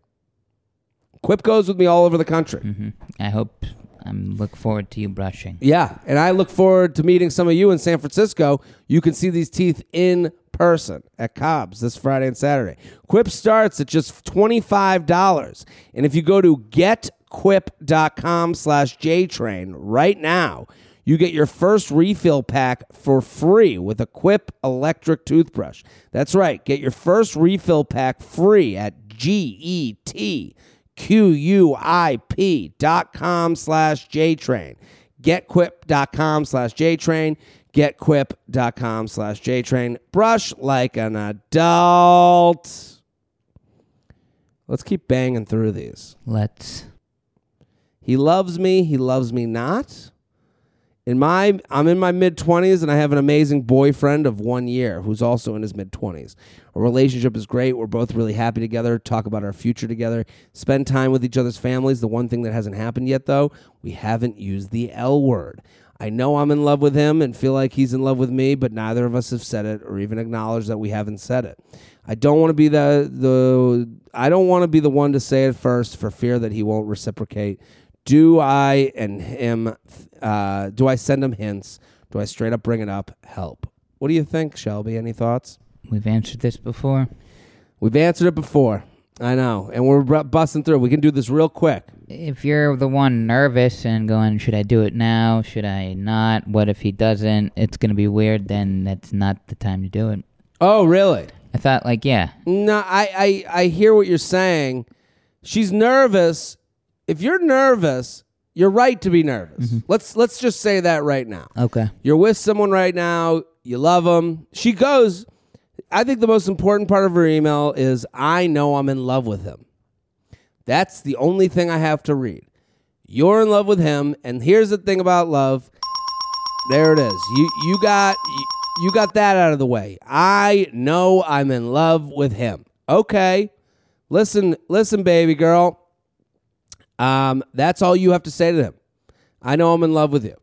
Quip goes with me all over the country. hmm I hope. I look forward to you brushing. Yeah, and I look forward to meeting some of you in San Francisco. You can see these teeth in person at Cobb's this Friday and Saturday. Quip starts at just $25. And if you go to getquip.com slash JTrain right now, you get your first refill pack for free with a Quip electric toothbrush. That's right. Get your first refill pack free at G-E-T Q-U-I-P dot com slash JTrain. GetQuip.com slash JTrain. GetQuip.com slash JTrain. Brush like an adult. Let's keep banging through these. Let's. He loves me. He loves me not. In my, I'm in my mid 20s and I have an amazing boyfriend of one year who's also in his mid 20s. Our relationship is great. We're both really happy together, talk about our future together, spend time with each other's families. The one thing that hasn't happened yet, though, we haven't used the L word. I know I'm in love with him and feel like he's in love with me, but neither of us have said it or even acknowledged that we haven't said it. I don't want to be the the I don't want to be the one to say it first for fear that he won't reciprocate. Do I and him uh, do I send him hints? Do I straight up bring it up? Help. What do you think, Shelby? Any thoughts? We've answered this before. We've answered it before. I know, and we're bu- busting through. We can do this real quick. If you're the one nervous and going, should I do it now? Should I not? What if he doesn't? It's going to be weird. Then that's not the time to do it. Oh, really? I thought, like, yeah, No, I, I, I hear what you're saying. She's nervous. If you're nervous, you're right to be nervous. Mm-hmm. Let's let's just say that right now. okay. You're with someone right now. You love them. She goes. I think the most important part of her email is I know I'm in love with him. That's the only thing I have to read. You're in love with him, and here's the thing about love. There it is. You you got you, got that out of the way. I know I'm in love with him. Okay. Listen, listen, baby girl. Um, that's all you have to say to him. I know I'm in love with you.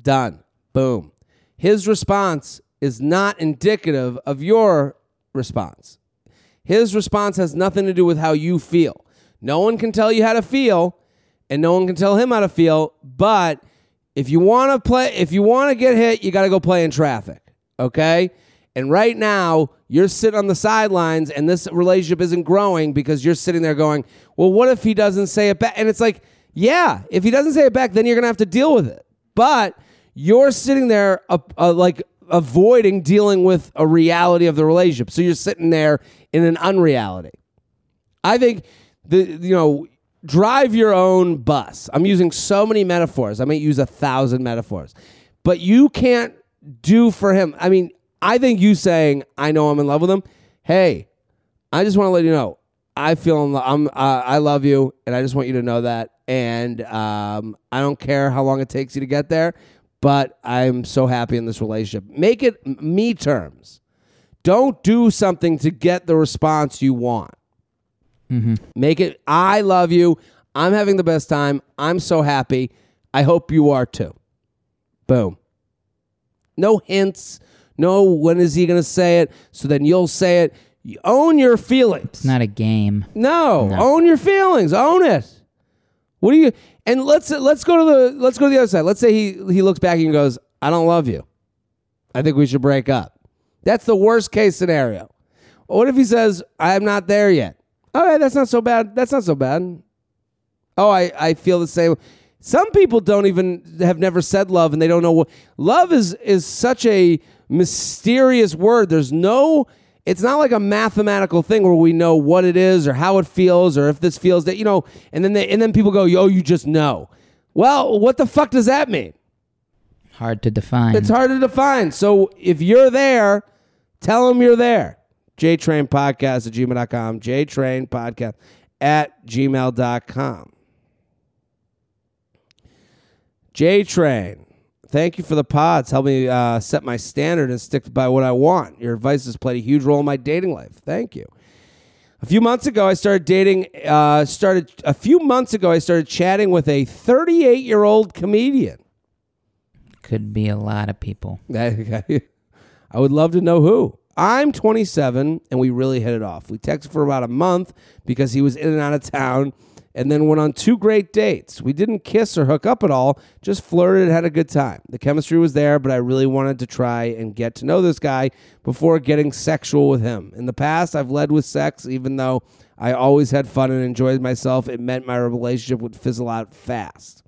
Done. Boom. His response is not indicative of your response. His response has nothing to do with how you feel. No one can tell you how to feel, and no one can tell him how to feel. But if you want to play, if you want to get hit, you got to go play in traffic. Okay. And right now, you're sitting on the sidelines, and this relationship isn't growing because you're sitting there going, "Well, what if he doesn't say it back?" And it's like, yeah, if he doesn't say it back, then you're gonna have to deal with it. But you're sitting there, uh, uh, like avoiding dealing with a reality of the relationship. So you're sitting there in an unreality. I think the you know drive your own bus. I'm using so many metaphors. I might use a thousand metaphors, but you can't do for him. I mean, I think you saying I know I'm in love with him. Hey, I just want to let you know I feel in lo- I'm uh, I love you, and I just want you to know that. And um, I don't care how long it takes you to get there, but I'm so happy in this relationship. Make it me terms. Don't do something to get the response you want. Mm-hmm. Make it, I love you. I'm having the best time. I'm so happy. I hope you are too. Boom. No hints. No, when is he going to say it? So then you'll say it. You own your feelings. It's not a game. No, No. own your feelings. Own it. What do you? And let's let's go to the let's go to the other side. Let's say he he looks back and goes, "I don't love you. I think we should break up." That's the worst case scenario. What if he says, "I'm not there yet"? Okay, that's not so bad. That's not so bad. Oh, I I feel the same. Some people don't even have never said love and they don't know what love is is such a mysterious word. There's no it's not like a mathematical thing where we know what it is or how it feels or if this feels that you know and then they, and then people go, "Yo, you just know." Well, what the fuck does that mean? Hard to define. It's hard to define. So if you're there, tell them you're there. JTrain Podcast at gmail.com. JTrain Podcast at gmail.com. JTrain. Thank you for the pods. Help me uh, set my standard and stick by what I want. Your advice has played a huge role in my dating life. Thank you. A few months ago, I started dating. Uh, started a few months ago, I started chatting with a 38 year old comedian. Could be a lot of people. I would love to know who. I'm 27 and we really hit it off. We texted for about a month because he was in and out of town and then went on two great dates. We didn't kiss or hook up at all, just flirted had a good time. The chemistry was there, but I really wanted to try and get to know this guy before getting sexual with him. In the past, I've led with sex, even though I always had fun and enjoyed myself. It meant my relationship would fizzle out fast.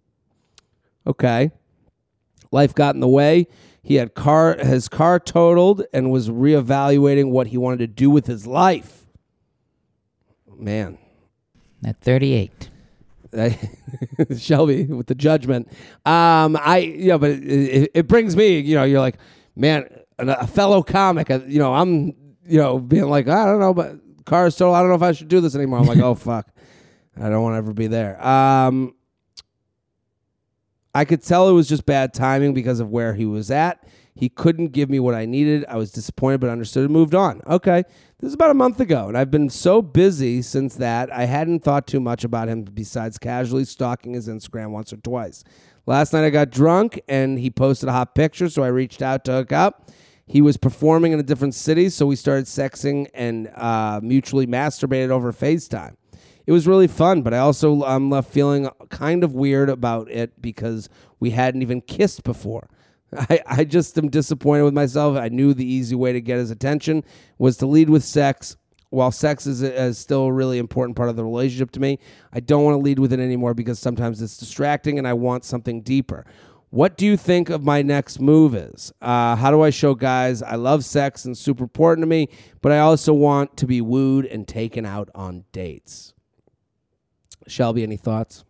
Okay. Life got in the way. He had car his car totaled and was reevaluating what he wanted to do with his life. Man, At 38. Shelby with the judgment. Um, I yeah, but it, it, it brings me. You know, you're like, man, a, a fellow comic. uh, You know, I'm you know being like, I don't know, but cars total. I don't know if I should do this anymore. I'm like, oh fuck, I don't want to ever be there. Um, I could tell it was just bad timing because of where he was at. He couldn't give me what I needed. I was disappointed, but understood and moved on. Okay. This is about a month ago, and I've been so busy since that, I hadn't thought too much about him besides casually stalking his Instagram once or twice. Last night I got drunk, and he posted a hot picture, so I reached out to hook up. He was performing in a different city, so we started sexing and uh, mutually masturbated over FaceTime. It was really fun, but I also I'm left feeling kind of weird about it because we hadn't even kissed before. I, I just am disappointed with myself. I knew the easy way to get his attention was to lead with sex. While sex is, is still a really important part of the relationship to me, I don't want to lead with it anymore because sometimes it's distracting and I want something deeper. What do you think of my next move is? Uh, how do I show guys I love sex and super important to me, but I also want to be wooed and taken out on dates? Shelby, any thoughts?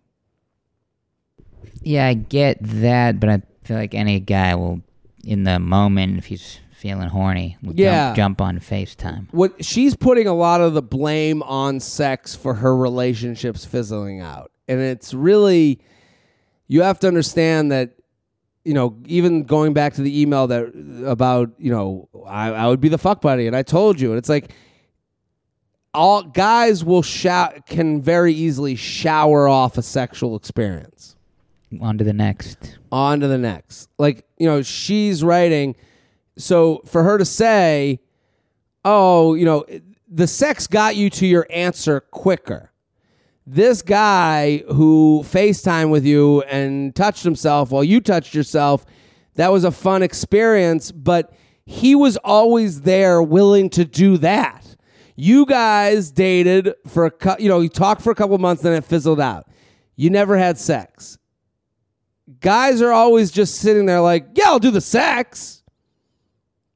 Yeah, I get that, but I feel like any guy will, in the moment, if he's feeling horny, will Yeah. jump, jump on FaceTime. what she's putting a lot of the blame on sex for her relationships fizzling out and it's really you have to understand that you know even going back to the email that about you know i, I would be the fuck buddy and i told you and it's like all guys will shout can very easily shower off a sexual experience On to the next. on to the next. Like, you know, she's writing. So for her to say, oh, you know, the sex got you to your answer quicker. this guy who FaceTime with you and touched himself while you touched yourself, that was a fun experience, but he was always there willing to do that. You guys dated for a you know, you talked for a couple months then it fizzled out. You never had sex. Guys are always just sitting there like, "Yeah, I'll do the sex."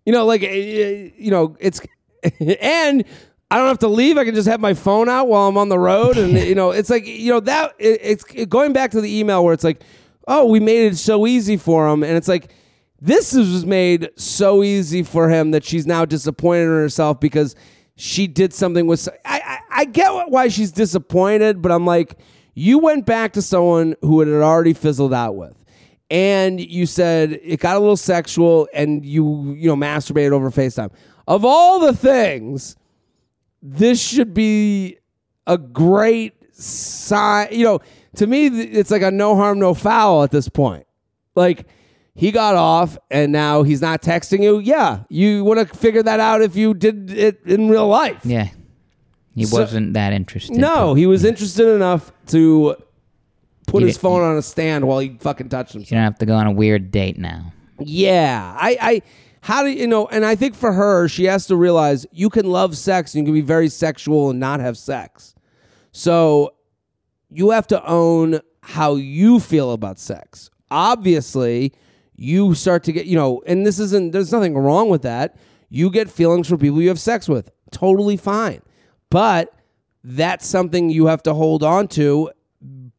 You know, like eh, eh, you know, it's and I don't have to leave. I can just have my phone out while I'm on the road, and you know, it's like you know that it, it's it, going back to the email where it's like, oh, we made it so easy for him, and it's like this was made so easy for him that she's now disappointed in herself because she did something with. I I, I get why she's disappointed, but I'm like, you went back to someone who it had already fizzled out with. And you said it got a little sexual, and you you know masturbated over FaceTime. Of all the things, this should be a great sign. You know, to me, it's like a no harm, no foul at this point. Like, he got off and now he's not texting you. Yeah, you would have figured that out if you did it in real life. Yeah. He So- wasn't that interested. No, he was interested enough to put You his phone on a stand while he fucking touched himself. You don't have to go on a weird date now. Yeah, I, I, how do you know? And I think for her, she has to realize you can love sex and you can be very sexual and not have sex. So you have to own how you feel about sex. Obviously, you start to get, you know, and this isn't, there's nothing wrong with that. You get feelings for people you have sex with. Totally fine. But that's something you have to hold on to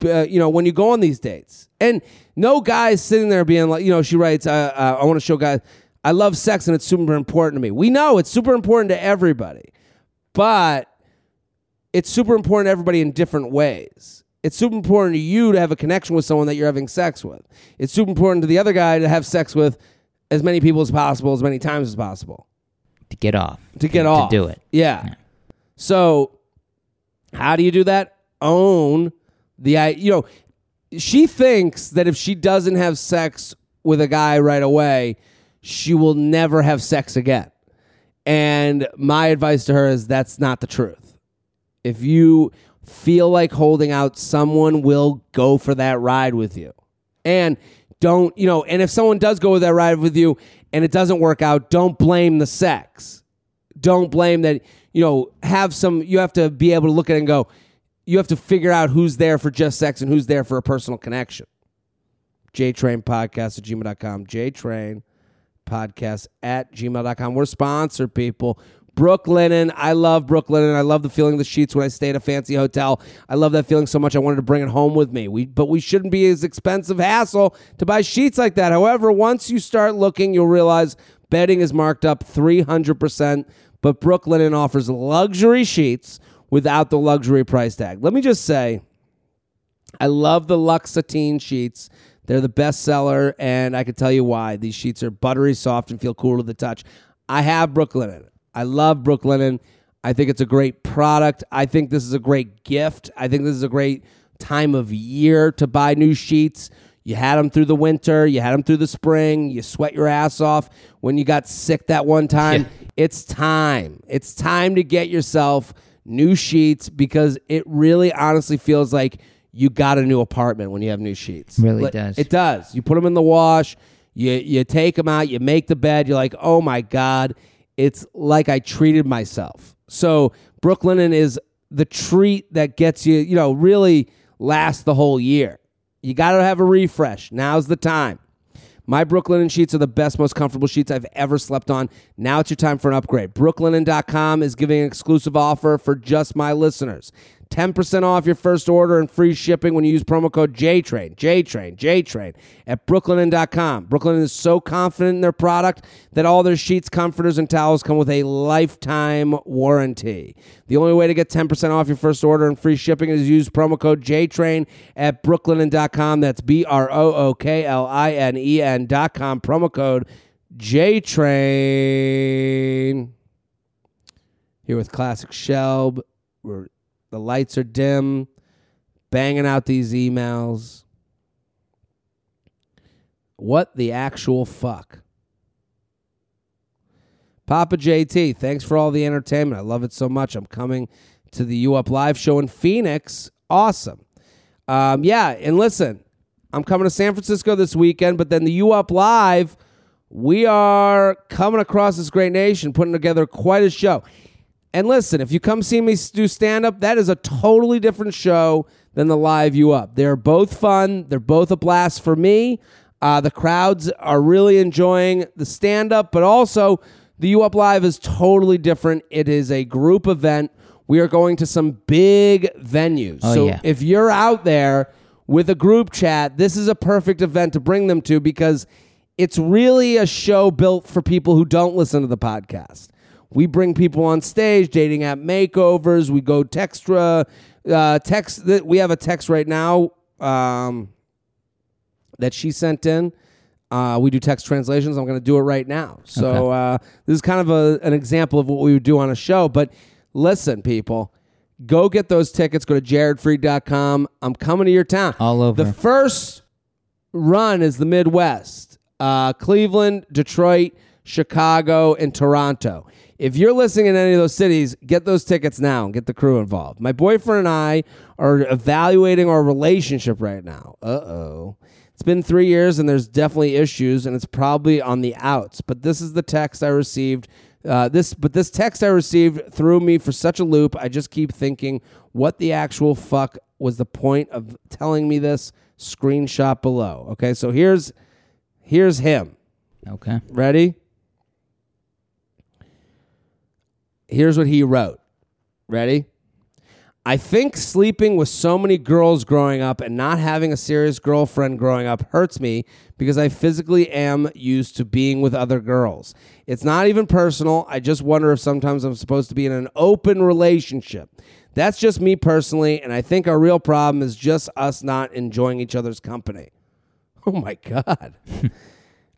uh, you know, when you go on these dates. And no guy's sitting there being like, you know, she writes, uh, uh, I want to show guys, I love sex and it's super important to me. We know it's super important to everybody, but it's super important to everybody in different ways. It's super important to you to have a connection with someone that you're having sex with. It's super important to the other guy to have sex with as many people as possible, as many times as possible To get off. to get to, off. To do it. Yeah. So, how do you do that? Own the You know, she thinks that if she doesn't have sex with a guy right away, she will never have sex again. And my advice to her is that's not the truth. If you feel like holding out, someone will go for that ride with you. And don't, you know, and if someone does go with that ride with you and it doesn't work out, don't blame the sex. Don't blame that, you know, have some, you have to be able to look at it and go, you have to figure out who's there for just sex and who's there for a personal connection. JTrain Podcast at gmail.com. JTrain Podcast at gmail.com. We're sponsored, people. Brooklinen. I love Brooklinen. I love the feeling of the sheets when I stay at a fancy hotel. I love that feeling so much I wanted to bring it home with me. We, but we shouldn't be as expensive hassle to buy sheets like that. However, once you start looking, you'll realize bedding is marked up 300%, but Brooklinen offers luxury sheets without the luxury price tag. Let me just say, I love the Luxe Sateen sheets. They're the best seller, and I can tell you why. These sheets are buttery soft and feel cool to the touch. I have Brooklinen. I love Brooklinen. I think it's a great product. I think this is a great gift. I think this is a great time of year to buy new sheets. You had them through the winter, you had them through the spring, you sweat your ass off when you got sick that one time. It's time. It's time to get yourself new sheets because it really honestly feels like you got a new apartment when you have new sheets. Really does. It does. You put them in the wash, you you take them out, you make the bed, you're like, "Oh my god, it's like I treated myself." So, Brooklinen is the treat that gets you, you know, really lasts the whole year. You got to have a refresh. Now's the time. My Brooklinen sheets are the best, most comfortable sheets I've ever slept on. Now it's your time for an upgrade. Brooklinen.com is giving an exclusive offer for just my listeners. 10% off your first order and free shipping when you use promo code JTRAIN, JTRAIN, JTRAIN at brooklinen.com. Brooklinen is so confident in their product that all their sheets, comforters, and towels come with a lifetime warranty. The only way to get 10% off your first order and free shipping is use promo code JTRAIN at brooklinen.com. That's B R O O K L I N E N.com. Promo code JTRAIN. Here with Classic Shelb. We're, the lights are dim, banging out these emails. What the actual fuck? Papa JT, thanks for all the entertainment. I love it so much. I'm coming to the U Up Live show in Phoenix Awesome. Um, yeah, and listen, I'm coming to San Francisco this weekend, but then the U Up Live, we are coming across this great nation, putting together quite a show. And listen, if you come see me do stand up, that is a totally different show than the live you up. They're both fun. They're both a blast for me. Uh, the crowds are really enjoying the stand up, but also the U Up Live is totally different. It is a group event. We are going to some big venues. Oh, so yeah. if you're out there with a group chat, this is a perfect event to bring them to because it's really a show built for people who don't listen to the podcast. We bring people on stage, dating app makeovers. We go textra, uh, text. That we have a text right now um, that she sent in. Uh, we do text translations. I'm going to do it right now. So uh, this is kind of a, an example of what we would do on a show. But listen, people, go get those tickets. Go to jaredfreid.com. I'm coming to your town. All over. The first run is the Midwest uh, Cleveland, Detroit, Chicago, and Toronto. If you're listening in any of those cities, get those tickets now and get the crew involved. My boyfriend and I are evaluating our relationship right now. Uh oh. It's been three years and there's definitely issues, and it's probably on the outs. But this is the text I received. Uh, this, but this text I received threw me for such a loop. I just keep thinking, what the actual fuck was the point of telling me this? Screenshot below. Okay, so here's here's him. Okay. Ready? Here's what he wrote. Ready? I think sleeping with so many girls growing up and not having a serious girlfriend growing up hurts me because I physically am used to being with other girls. It's not even personal. I just wonder if sometimes I'm supposed to be in an open relationship. That's just me personally, and I think our real problem is just us not enjoying each other's company. Oh my God.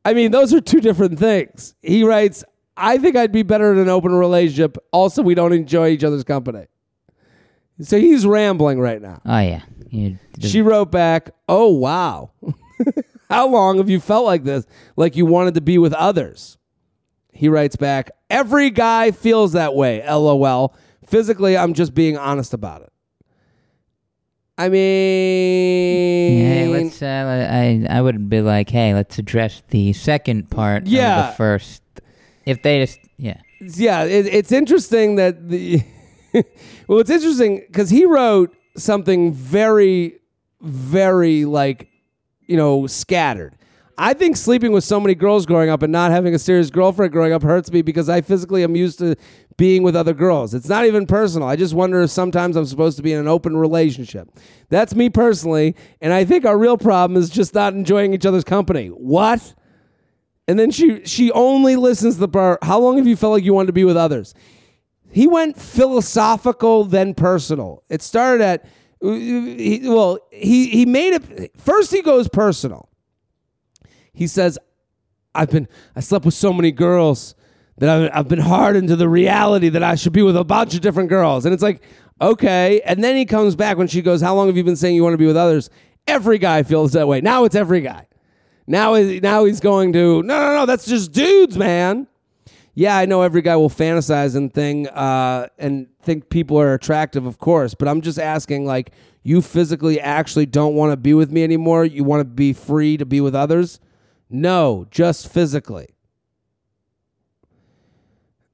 I mean, those are two different things. He writes, I think I'd be better in an open relationship. Also, we don't enjoy each other's company. So he's rambling right now. Oh yeah. You, She wrote back, Oh, wow. How long have you felt like this? Like you wanted to be with others? He writes back, Every guy feels that way, lol. Physically, I'm just being honest about it. I mean, Hey, let's. Uh, I I would be like, hey, let's address the second part Yeah. of the first. If they just, yeah, yeah, it, it's interesting that the. well, it's interesting because he wrote something very, very like, you know, scattered. I think sleeping with so many girls growing up and not having a serious girlfriend growing up hurts me because I physically am used to being with other girls. It's not even personal. I just wonder if sometimes I'm supposed to be in an open relationship. That's me personally, and I think our real problem is just not enjoying each other's company. What? And then she she only listens to the part. How long have you felt like you wanted to be with others? He went philosophical, then personal. It started at uh, he, well, he he made it first. He goes personal. He says, "I've been I slept with so many girls that I've, I've been hardened to the reality that I should be with a bunch of different girls." And it's like, okay. And then he comes back when she goes, "How long have you been saying you want to be with others?" Every guy feels that way. Now it's every guy. Now, now he's going to no, no, no. That's just dudes, man. Yeah, I know every guy will fantasize and thing uh, and think people are attractive, of course. But I'm just asking, like, you physically actually don't want to be with me anymore. You want to be free to be with others? No, just physically.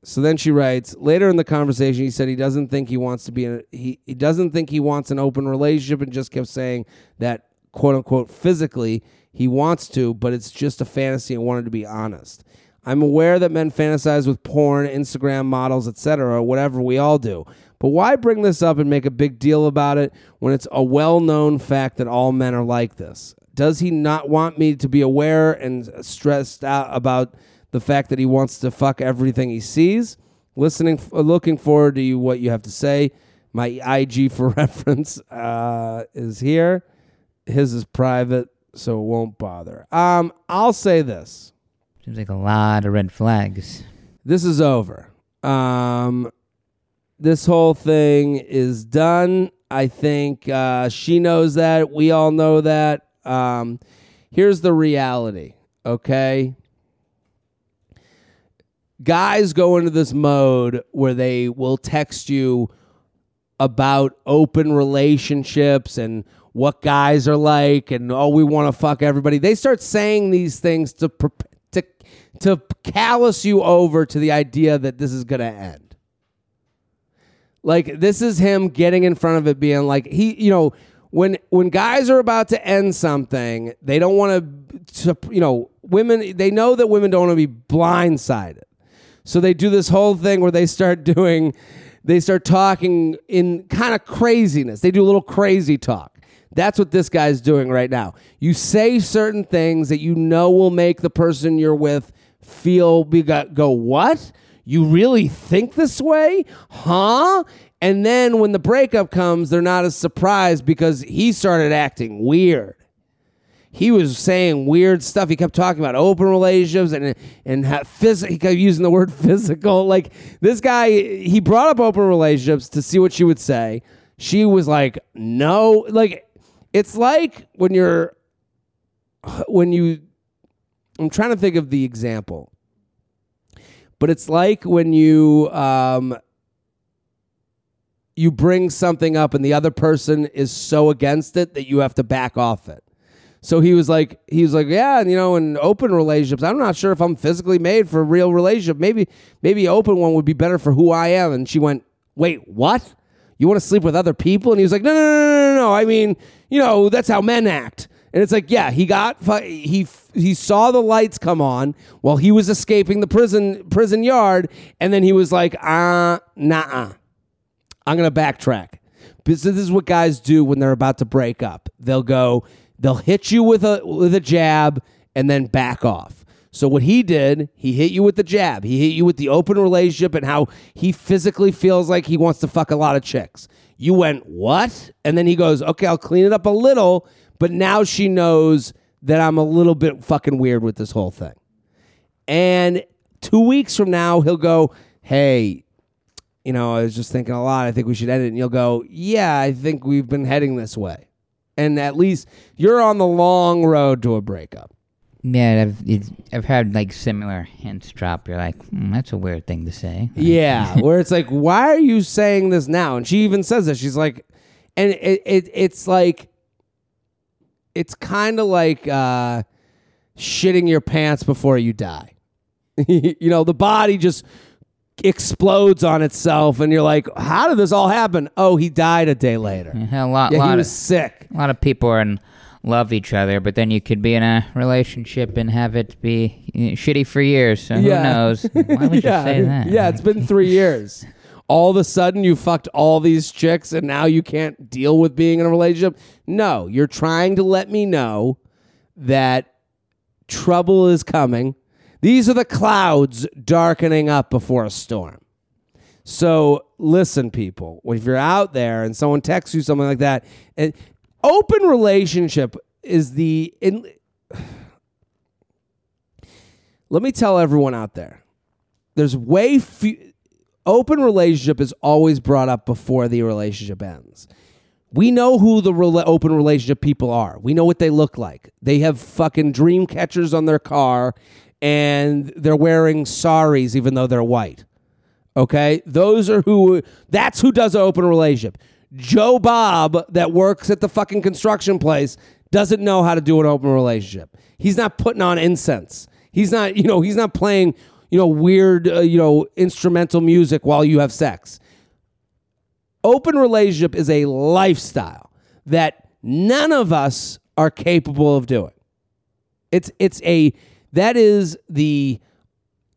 So then she writes later in the conversation. He said he doesn't think he wants to be in. A, he he doesn't think he wants an open relationship, and just kept saying that quote unquote physically he wants to, but it's just a fantasy and wanted to be honest. I'm aware that men fantasize with porn, Instagram models, etc., whatever we all do. But why bring this up and make a big deal about it when it's a well-known fact that all men are like this? Does he not want me to be aware and stressed out about the fact that he wants to fuck everything he sees? Listening, looking forward to you, what you have to say. My IG for reference uh, is here. His is private, so it won't bother. Um, I'll say this. seems like a lot of red flags. This is over. Um, this whole thing is done. I think uh, she knows that. We all know that. Um, here's the reality, okay? Guys go into this mode where they will text you about open relationships and what guys are like and oh we want to fuck everybody. They start saying these things to to to callous you over to the idea that this is going to end. Like this is him getting in front of it being like he you know when when guys are about to end something, they don't want to you know, women they know that women don't want to be blindsided. So they do this whole thing where they start doing they start talking in kind of craziness. They do a little crazy talk. That's what this guy's doing right now. You say certain things that you know will make the person you're with feel be go what? You really think this way? Huh? And then when the breakup comes, they're not as surprised because he started acting weird. He was saying weird stuff. He kept talking about open relationships and and phys- he kept using the word physical. Like this guy, he brought up open relationships to see what she would say. She was like, "No." Like it's like when you're when you. I'm trying to think of the example, but it's like when you um, you bring something up and the other person is so against it that you have to back off it. So he was like, he was like, yeah, and you know, in open relationships, I'm not sure if I'm physically made for a real relationship. Maybe, maybe open one would be better for who I am. And she went, wait, what? You want to sleep with other people? And he was like, no, no, no, no, no, no. I mean, you know, that's how men act. And it's like, yeah, he got he he saw the lights come on while he was escaping the prison prison yard, and then he was like, uh, nah, I'm gonna backtrack. Because this is what guys do when they're about to break up. They'll go, they'll hit you with a with a jab and then back off. So what he did, he hit you with the jab. He hit you with the open relationship and how he physically feels like he wants to fuck a lot of chicks. You went, "What?" And then he goes, "Okay, I'll clean it up a little, but now she knows that I'm a little bit fucking weird with this whole thing." And 2 weeks from now, he'll go, "Hey, you know, I was just thinking a lot. I think we should end it." And you'll go, "Yeah, I think we've been heading this way." And at least you're on the long road to a breakup. Yeah, I've I've had like similar hints drop. You're like, mm, that's a weird thing to say. Yeah, where it's like, why are you saying this now? And she even says that she's like, and it, it it's like, it's kind of like uh, shitting your pants before you die. you know, the body just explodes on itself, and you're like, how did this all happen? Oh, he died a day later. Yeah, a lot, Yeah, lot he of, was sick. a lot of people are in love each other, but then you could be in a relationship and have it be shitty for years. So Yeah. who knows? Why would yeah, you say that? yeah, it's been three years. All of a sudden, you fucked all these chicks, and now you can't deal with being in a relationship. No, you're trying to let me know that trouble is coming. These are the clouds darkening up before a storm. So listen, people, if you're out there and someone texts you something like that, and open relationship is the in, let me tell everyone out there there's way few open relationship is always brought up before the relationship ends. We know who the open relationship people are. We know what they look like. They have fucking dream catchers on their car and they're wearing saris even though they're white. Okay? Those are who that's who does an open relationship joe bob that works at the fucking construction place doesn't know how to do an open relationship. He's not putting on incense. He's not you know he's not playing you know weird uh, you know instrumental music while you have sex. Open relationship is a lifestyle that none of us are capable of doing. It's it's a that is the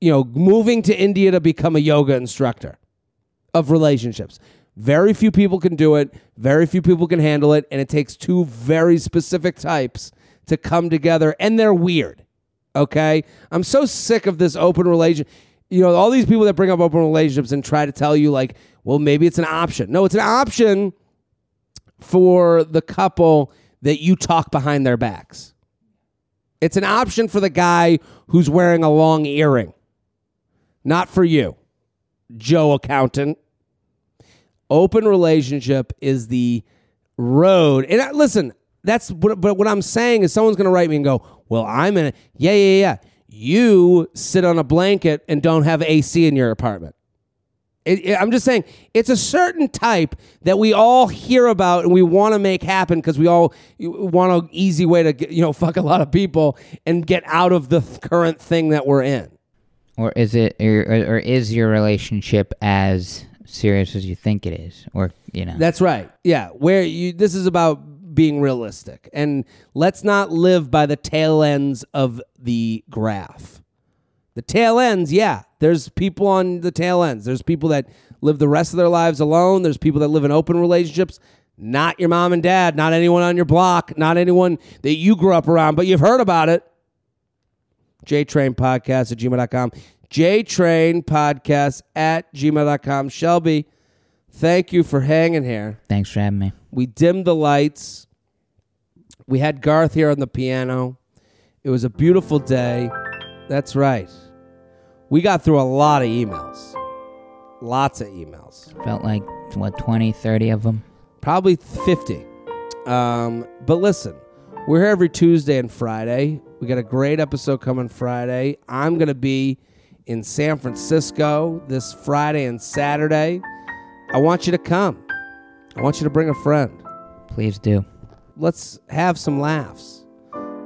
you know moving to India to become a yoga instructor of relationships. Very few people can do it. Very few people can handle it, and it takes two very specific types to come together, and they're weird. Okay, I'm so sick of this open relation. You know, all these people that bring up open relationships and try to tell you like, well, maybe it's an option. No, it's an option for the couple that you talk behind their backs. It's an option for the guy who's wearing a long earring. Not for you, Joe accountant. Open relationship is the road. And I, listen, that's what, but what I'm saying is someone's going to write me and go, "Well, I'm in a Yeah, yeah, yeah. You sit on a blanket and don't have AC in your apartment. It, it- I'm just saying, it's a certain type that we all hear about and we want to make happen because we all want an easy way to get, you know fuck a lot of people and get out of the th- current thing that we're in. Or is it, or or is your relationship as serious as you think it is? Or you know, That's right. Yeah, where you this is about being realistic and let's not live by the tail ends of the graph. The tail ends, yeah. There's people on the tail ends. There's people that live the rest of their lives alone. There's people that live in open relationships. Not your mom and dad, not anyone on your block, not anyone that you grew up around, but you've heard about it. JTrain Podcast at gmail.com. JTrain Podcast at gmail.com. Shelby, thank you for hanging here. thanks for having me. We dimmed the lights. We had Garth here on the piano. It was a beautiful day. That's right. We got through a lot of emails. Lots of emails. Felt like what 20, 30 of them. Probably 50. Um, but listen, we're here every Tuesday and Friday. We got a great episode coming Friday. I'm going to be in San Francisco this Friday and Saturday. I want you to come. I want you to bring a friend. Please do. let's have some laughs.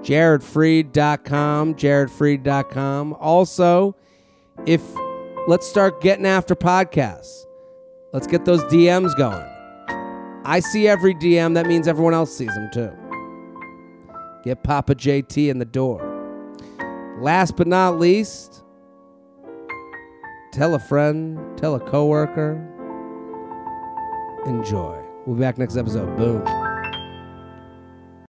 JaredFreid.com, JaredFreid.com. Also, if let's start getting after podcasts. Let's get those DMs going. I see every DM, that means everyone else sees them too. Get Papa JT in the door. Last but not least, tell a friend, tell a coworker. Enjoy. We'll be back next episode. Boom.